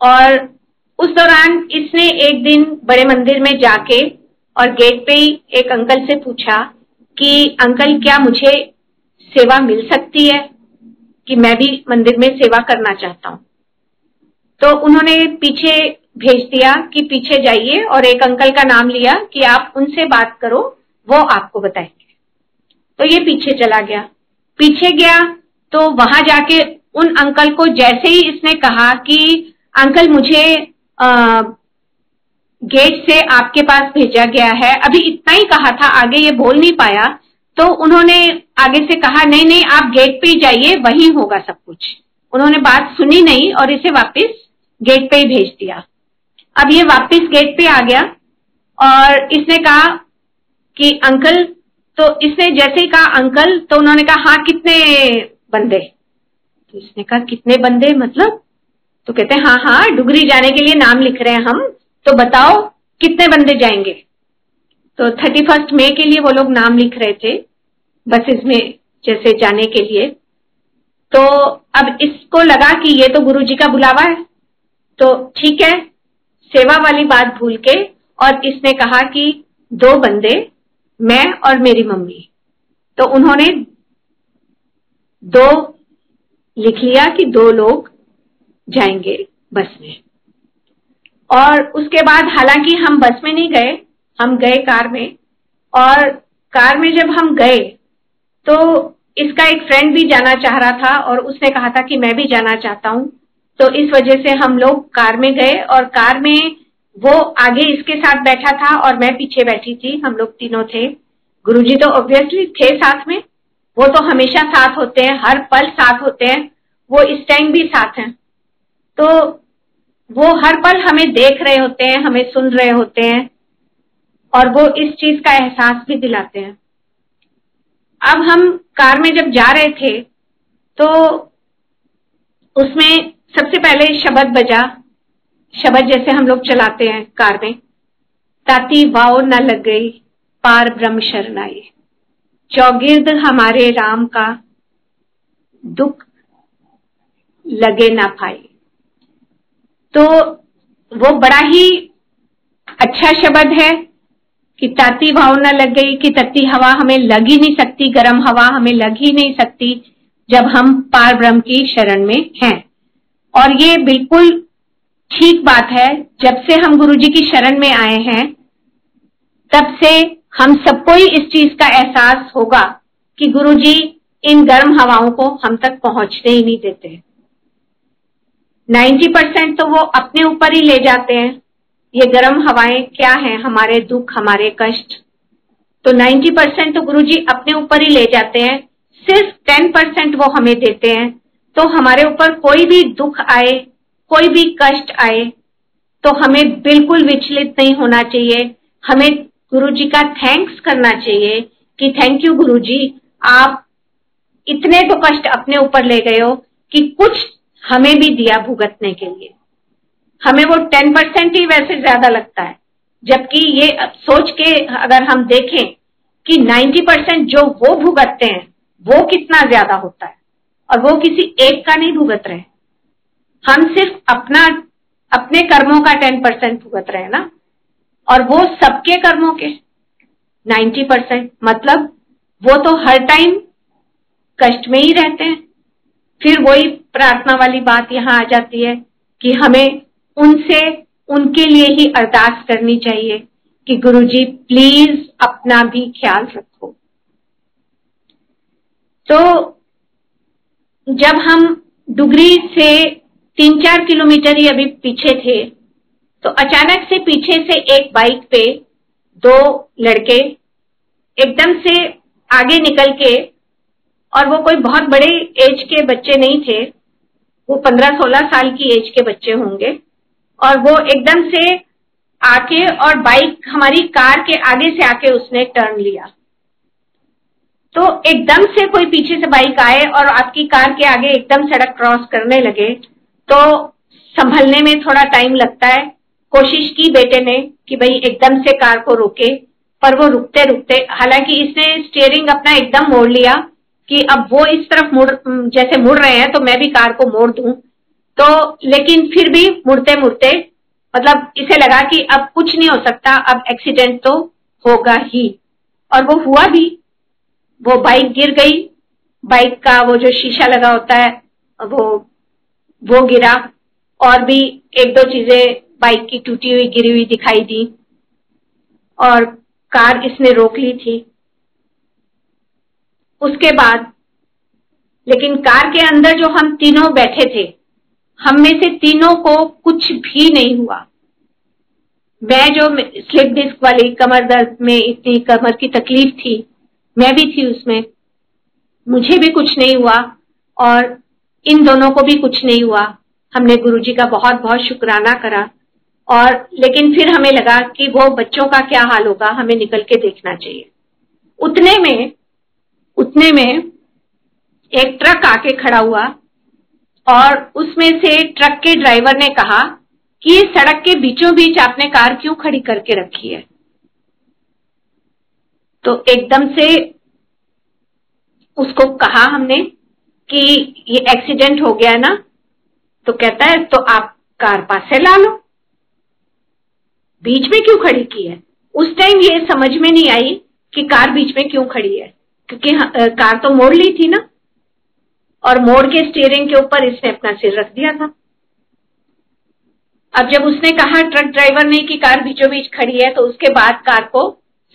और उस दौरान इसने एक दिन बड़े मंदिर में जाके और गेट पे ही एक अंकल से पूछा कि, अंकल, क्या मुझे सेवा मिल सकती है कि मैं भी मंदिर में सेवा करना चाहता हूँ? तो उन्होंने पीछे भेज दिया कि पीछे जाइए और एक अंकल का नाम लिया कि आप उनसे बात करो, वो आपको बताएँगे। तो ये पीछे चला गया। पीछे गया तो वहाँ जाके उन अंकल को जैसे ही इसने कहा कि, अंकल मुझे गेट से आपके पास भेजा गया है। अभी इतना ही कहा था, आगे ये बोल नहीं पाया। तो उन्होंने आगे से कहा, नहीं नहीं, आप गेट पे ही जाइए, वही होगा सब कुछ। उन्होंने बात सुनी नहीं और इसे वापस गेट पे ही भेज दिया। अब ये वापस गेट पे आ गया और इसने कहा कि अंकल तो इसने जैसे ही कहा अंकल तो उन्होंने कहा हाँ कितने बंदे? तो इसने कहा, कितने बंदे मतलब? तो कहते हैं हाँ हाँ डुगरी जाने के लिए नाम लिख रहे हैं हम तो बताओ कितने बंदे जाएँगे? तो थर्टी फ़र्स्ट मे के लिए वो लोग नाम लिख रहे थे बसेस में, जैसे जाने के लिए। तो अब इसको लगा कि ये तो गुरुजी का बुलावा है। तो ठीक है सेवा वाली बात भूल के और इसने कहा कि दो बंदे, मैं और मेरी मम्मी। तो उन्होंने दो, लिख लिया कि दो लोग जाएँगे बस में। और उसके बाद हालाँकि हम बस में नहीं गए, हम गए कार में। और कार में जब हम गए तो इसका एक फ्रेंड भी जाना चाह रहा था और उसने कहा था कि मैं भी जाना चाहता हूँ। तो इस वजह से हम लोग कार में गए और कार में वो आगे इसके साथ बैठा था और मैं पीछे बैठी थी। हम लोग तीनों थे। गुरुजी तो ऑब्वियसली थे साथ में। वो तो हमेशा साथ होते हैं, हर पल साथ होते हैं। वो इस टाइम भी साथ हैं। तो वो हर पल हमें देख रहे होते हैं, हमें सुन रहे होते हैं और वो इस चीज़ का एहसास भी दिलाते हैं। अब हम कार में जब जा रहे थे तो उसमें सबसे पहले शब्द बजा। शब्द जैसे हम लोग चलाते हैं कार में। ताती वाओ न लग गई, पार ब्रह्म शरणाई चौगिर्द हमारे राम का, दुख लगे ना पाए तो वो बड़ा ही अच्छा शब्द है कि ताती भाव न लग गई, कि तत्ती हवा हमें लग ही नहीं सकती, गर्म हवा हमें लग ही नहीं सकती, जब हम पार ब्रह्म की शरण में हैं। और ये बिल्कुल ठीक बात है, जब से हम गुरु जी की शरण में आए हैं, तब से हम सबको ही इस चीज़ का एहसास होगा कि गुरु जी इन गर्म हवाओं को हम तक पहुँचने ही नहीं देते। 90 परसेंट तो वो अपने ऊपर ही ले जाते हैं, ये गर्म हवाएँ क्या हैं, हमारे दुख, हमारे कष्ट। तो 90 परसेंट तो गुरु जी अपने ऊपर ही ले जाते हैं, सिर्फ़ 10 परसेंट वो हमें देते हैं तो हमारे ऊपर कोई भी दुख आए, कोई भी कष्ट आए तो हमें बिल्कुल विचलित नहीं होना चाहिए। हमें गुरु जी का थैंक्स करना चाहिए कि थैंक यू गुरु जी आप इतने तो कष्ट अपने ऊपर ले गए हो कि कुछ हमें भी दिया भुगतने के लिए। हमें वो टेन परसेंट ही वैसे ज़्यादा लगता है, जबकि ये सोच के अगर हम देखें कि नाइन्टी परसेंट जो वो भुगतते हैं, वो कितना ज़्यादा होता है। और वो किसी एक का नहीं भुगत रहे। हम सिर्फ़ अपना, अपने कर्मों का टेन परसेंट भुगत रहे हैं ना? और वो सबके कर्मों के नाइन्टी परसेंट मतलब वो तो हर टाइम कष्ट में ही रहते हैं। फिर वही प्रार्थना वाली बात यहाँ आ जाती है कि हमें उनसे, उनके लिए ही अरदास करनी चाहिए कि गुरुजी प्लीज़ अपना भी ख्याल रखो। तो जब हम डुगरी से तीन चार किलोमीटर ही अभी पीछे थे तो अचानक से पीछे से एक बाइक पे दो लड़के एकदम से आगे निकल के, और वो कोई बहुत बड़े एज के बच्चे नहीं थे, वो पंद्रह सोलह साल की एज के बच्चे होंगे, और वो एकदम से आके और बाइक हमारी कार के आगे से आके उसने टर्न लिया। तो एकदम से कोई पीछे से बाइक आए और आपकी कार के आगे एकदम सड़क क्रॉस करने लगे तो संभलने में थोड़ा टाइम लगता है। कोशिश की बेटे ने कि भाई एकदम से कार को रोके, पर वो रुकते रुकते, हालाँकि इसने स्टीयरिंग अपना एकदम मोड़ लिया कि अब वो इस तरफ़ मुड़, जैसे मुड़ रहे हैं तो मैं भी कार को मोड़ दूँ। तो लेकिन फिर भी मुड़ते मुड़ते मतलब इसे लगा कि अब कुछ नहीं हो सकता, अब एक्सीडेंट तो होगा ही। और वो हुआ भी। वो बाइक गिर गई। बाइक का वो जो शीशा लगा होता है वो वो गिरा। और भी एक दो चीज़ें बाइक की टूटी हुई, गिरी हुई दिखाई दी। और कार इसने रोक ली थी। उसके बाद, लेकिन कार के अंदर जो हम तीनों बैठे थे, हम में से तीनों को कुछ भी नहीं हुआ। मैं जो स्लिप डिस्क वाली कमर दर्द में इतनी कमर की तकलीफ़ थी मैं भी थी उसमें। मुझे भी कुछ नहीं हुआ और इन दोनों को भी कुछ नहीं हुआ। हमने गुरुजी का बहुत बहुत शुक्राना करा और लेकिन फिर हमें लगा कि वो बच्चों का क्या हाल होगा, हमें निकल के देखना चाहिए। उतने में उतने में एक ट्रक आके खड़ा हुआ और उसमें से ट्रक के ड्राइवर ने कहा कि सड़क के बीचों बीच आपने कार क्यों खड़ी करके रखी है? तो एकदम से उसको कहा हमने कि ये एक्सीडेंट हो गया ना तो कहता है तो आप कार पास से ला लो। बीच में क्यों खड़ी की है? उस टाइम ये समझ में नहीं आई कि कार बीच में क्यों खड़ी है, क्योंकि कार तो मोड़ ली थी ना, और मोड़ के स्टीयरिंग के ऊपर इसने अपना सिर रख दिया था। अब जब उसने कहा, ट्रक ड्राइवर ने कि कार बीचों बीच खड़ी है तो उसके बाद कार को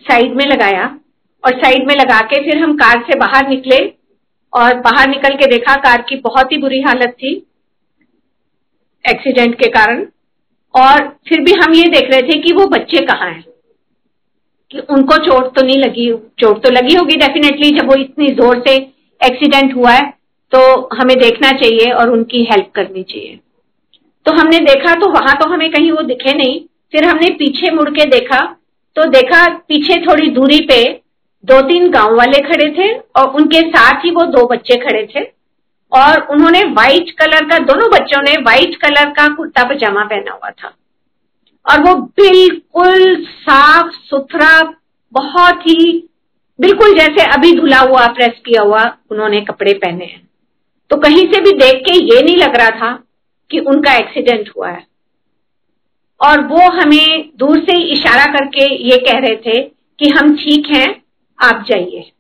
साइड में लगाया और साइड में लगा के फिर हम कार से बाहर निकले और बाहर निकल के देखा कार की बहुत ही बुरी हालत थी एक्सीडेंट के कारण। और फिर भी हम ये देख रहे थे कि वो बच्चे कहाँ हैं। कि उनको चोट तो नहीं लगी, चोट तो लगी होगी डेफिनेटली जब वो इतनी ज़ोर से एक्सीडेंट हुआ है तो हमें देखना चाहिए और उनकी हेल्प करनी चाहिए। तो हमने देखा तो वहाँ तो हमें कहीं वो दिखे नहीं, फिर हमने पीछे मुड़ के देखा तो देखा पीछे थोड़ी दूरी पे दो तीन गाँव वाले खड़े थे और उनके साथ ही वो दो बच्चे खड़े थे और उन्होंने व्हाइट कलर का, दोनों बच्चों ने व्हाइट कलर का कुर्ता पजामा पहना हुआ था। और वो बिल्कुल साफ़ सुथरा, बहुत ही बिल्कुल जैसे अभी धुला हुआ प्रेस किया हुआ उन्होंने कपड़े पहने हैं। तो कहीं से भी देख के ये नहीं लग रहा था कि उनका एक्सीडेंट हुआ है। और वो हमें दूर से इशारा करके ये कह रहे थे कि हम ठीक हैं, आप जाइए।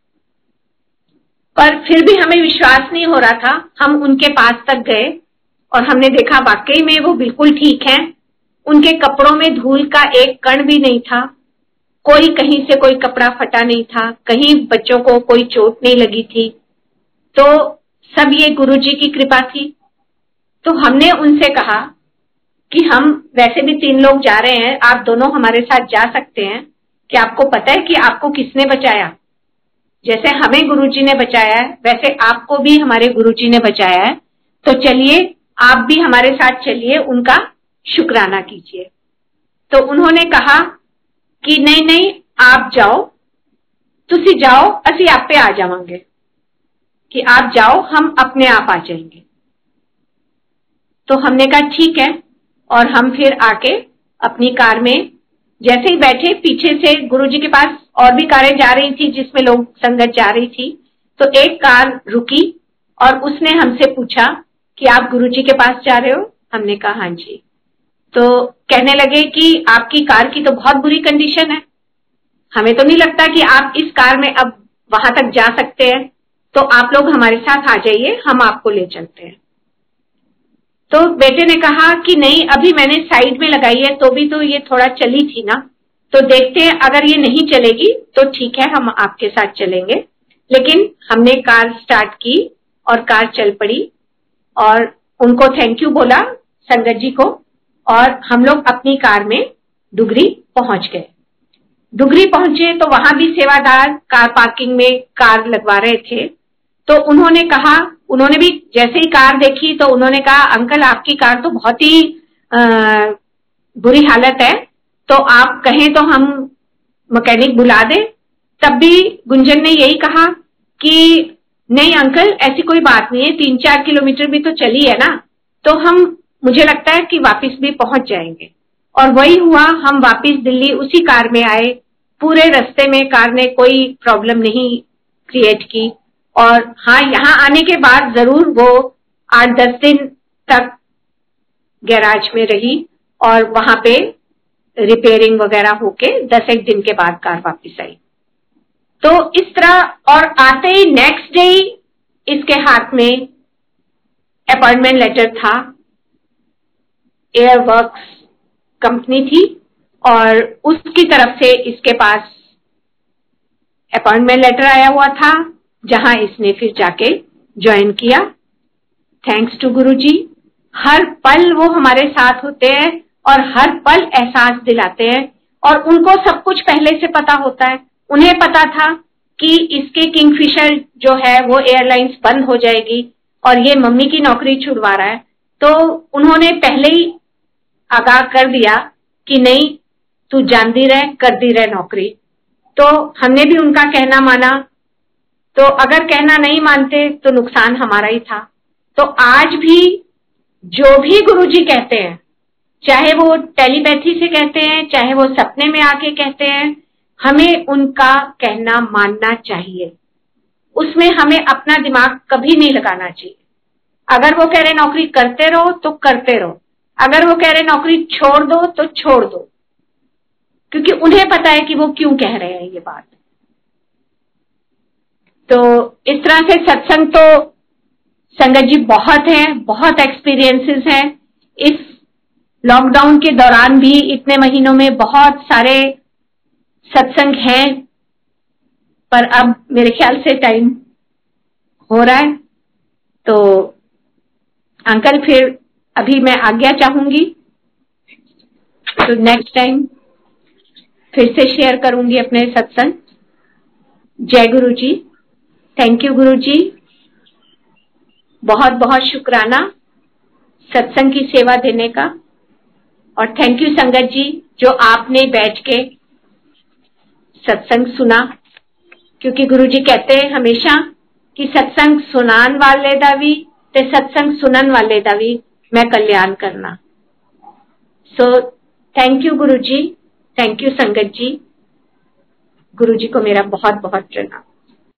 पर फिर भी हमें विश्वास नहीं हो रहा था, हम उनके पास तक गए और हमने देखा वाकई में वो बिल्कुल ठीक हैं। उनके कपड़ों में धूल का एक कण भी नहीं था। कोई कहीं से कोई कपड़ा फटा नहीं था, कहीं बच्चों को कोई चोट नहीं लगी थी। तो सब ये गुरुजी की कृपा थी। तो हमने उनसे कहा कि हम वैसे भी तीन लोग जा रहे हैं, आप दोनों हमारे साथ जा सकते हैं। कि आपको पता है कि आपको किसने बचाया? जैसे हमें गुरुजी ने बचाया है, वैसे आपको भी हमारे गुरुजी ने बचाया है। तो चलिए, आप भी हमारे साथ चलिए, उनका शुक्राना कीजिए। तो उन्होंने कहा कि नहीं नहीं, आप जाओ। तुसी जाओ, असि आप पे आ जावांगे। कि आप जाओ, हम अपने आप आ जाएँगे। तो हमने कहा, ठीक है और हम फिर आके अपनी कार में जैसे ही बैठे, पीछे से गुरुजी के पास और भी कारें जा रही थी, जिसमें लोग संगत जा रही थी तो एक कार रुकी और उसने हमसे पूछा कि आप गुरुजी के पास जा रहे हो? हमने कहा हाँ जी। तो कहने लगे कि आपकी कार की तो बहुत बुरी कंडीशन है। हमें तो नहीं लगता कि आप इस कार में अब वहाँ तक जा सकते हैं। तो आप लोग हमारे साथ आ जाइए, हम आपको ले चलते हैं। तो बेटे ने कहा कि नहीं, अभी मैंने साइड में लगाई है तो भी तो ये थोड़ा चली थी ना। तो देखते हैं, अगर ये नहीं चलेगी तो ठीक है, हम आपके साथ चलेंगे। लेकिन हमने कार स्टार्ट की और कार चल पड़ी और उनको थैंक यू बोला संगत जी को और हम लोग अपनी कार में डुगरी पहुँच गए। डुगरी पहुँचे तो वहाँ भी सेवादार कार पार्किंग में कार लगवा रहे थे। तो उन्होंने कहा उन्होंने भी जैसे ही कार देखी तो उन्होंने कहा, अंकल, आपकी कार तो बहुत ही बुरी हालत है तो आप कहें तो हम मैकेनिक बुला दें। तब भी गुंजन ने यही कहा कि, नहीं अंकल, ऐसी कोई बात नहीं है तीन चार किलोमीटर भी तो चली है ना तो हम, मुझे लगता है कि वापस भी पहुँच जाएँगे। और वही हुआ, हम वापस दिल्ली उसी कार में आए, पूरे रास्ते में कार ने कोई प्रॉब्लम नहीं क्रिएट की। और हाँ यहाँ आने के बाद ज़रूर वो आठ दस दिन तक गैराज में रही और वहाँ पे रिपेयरिंग वगैरह होके दस एक दिन के बाद कार वापस आई। तो इस तरह और आते ही नेक्स्ट डे इसके हाथ में अपॉइंटमेंट लेटर था। एयरवर्क्स कंपनी थी और उसकी तरफ़ से इसके पास अपॉइंटमेंट लेटर आया हुआ था। जहाँ इसने फिर जाके ज्वाइन किया। थैंक्स टू गुरु जी हर पल वो हमारे साथ होते हैं और हर पल एहसास दिलाते हैं और उनको सब कुछ पहले से पता होता है। उन्हें पता था कि इसके किंगफिशर जो है वो एयरलाइंस बंद हो जाएगी और ये मम्मी की नौकरी छुड़वा रहा है। तो उन्होंने पहले ही आगाह कर दिया कि नहीं, तू जानती रह करती रह नौकरी। तो हमने भी उनका कहना माना तो अगर कहना नहीं मानते तो नुकसान हमारा ही था। तो आज भी जो भी गुरुजी कहते हैं, चाहे वो टेलीपैथी से कहते हैं, चाहे वो सपने में आके कहते हैं, हमें उनका कहना मानना चाहिए। उसमें हमें अपना दिमाग कभी नहीं लगाना चाहिए। अगर वो कह रहे नौकरी करते रहो तो करते रहो। अगर वो कह रहे नौकरी छोड़ दो तो छोड़ दो। क्योंकि उन्हें पता है कि वो क्यों कह रहे हैं ये बात। तो इस तरह से सत्संग तो संगत जी बहुत है, बहुत एक्सपीरियंसेस हैं। इस लॉकडाउन के दौरान भी इतने महीनों में बहुत सारे सत्संग हैं, पर अब मेरे ख्याल से टाइम हो रहा है। तो अंकल, फिर अभी मैं आज्ञा चाहूँगी तो नेक्स्ट टाइम फिर से शेयर करूँगी अपने सत्संग। जय गुरु जी थैंक यू गुरु जी बहुत बहुत शुक्राना सत्संग की सेवा देने का। और थैंक यू संगत जी, जो आपने बैठ के सत्संग सुना। क्योंकि गुरु जी कहते हैं हमेशा कि सत्संग सुनान वाले का भी ते सत्संग सुनन वाले का भी मैं कल्याण करना। सो thank you Guru ji thank you संगत जी। गुरु जी को मेरा बहुत बहुत प्रणाम।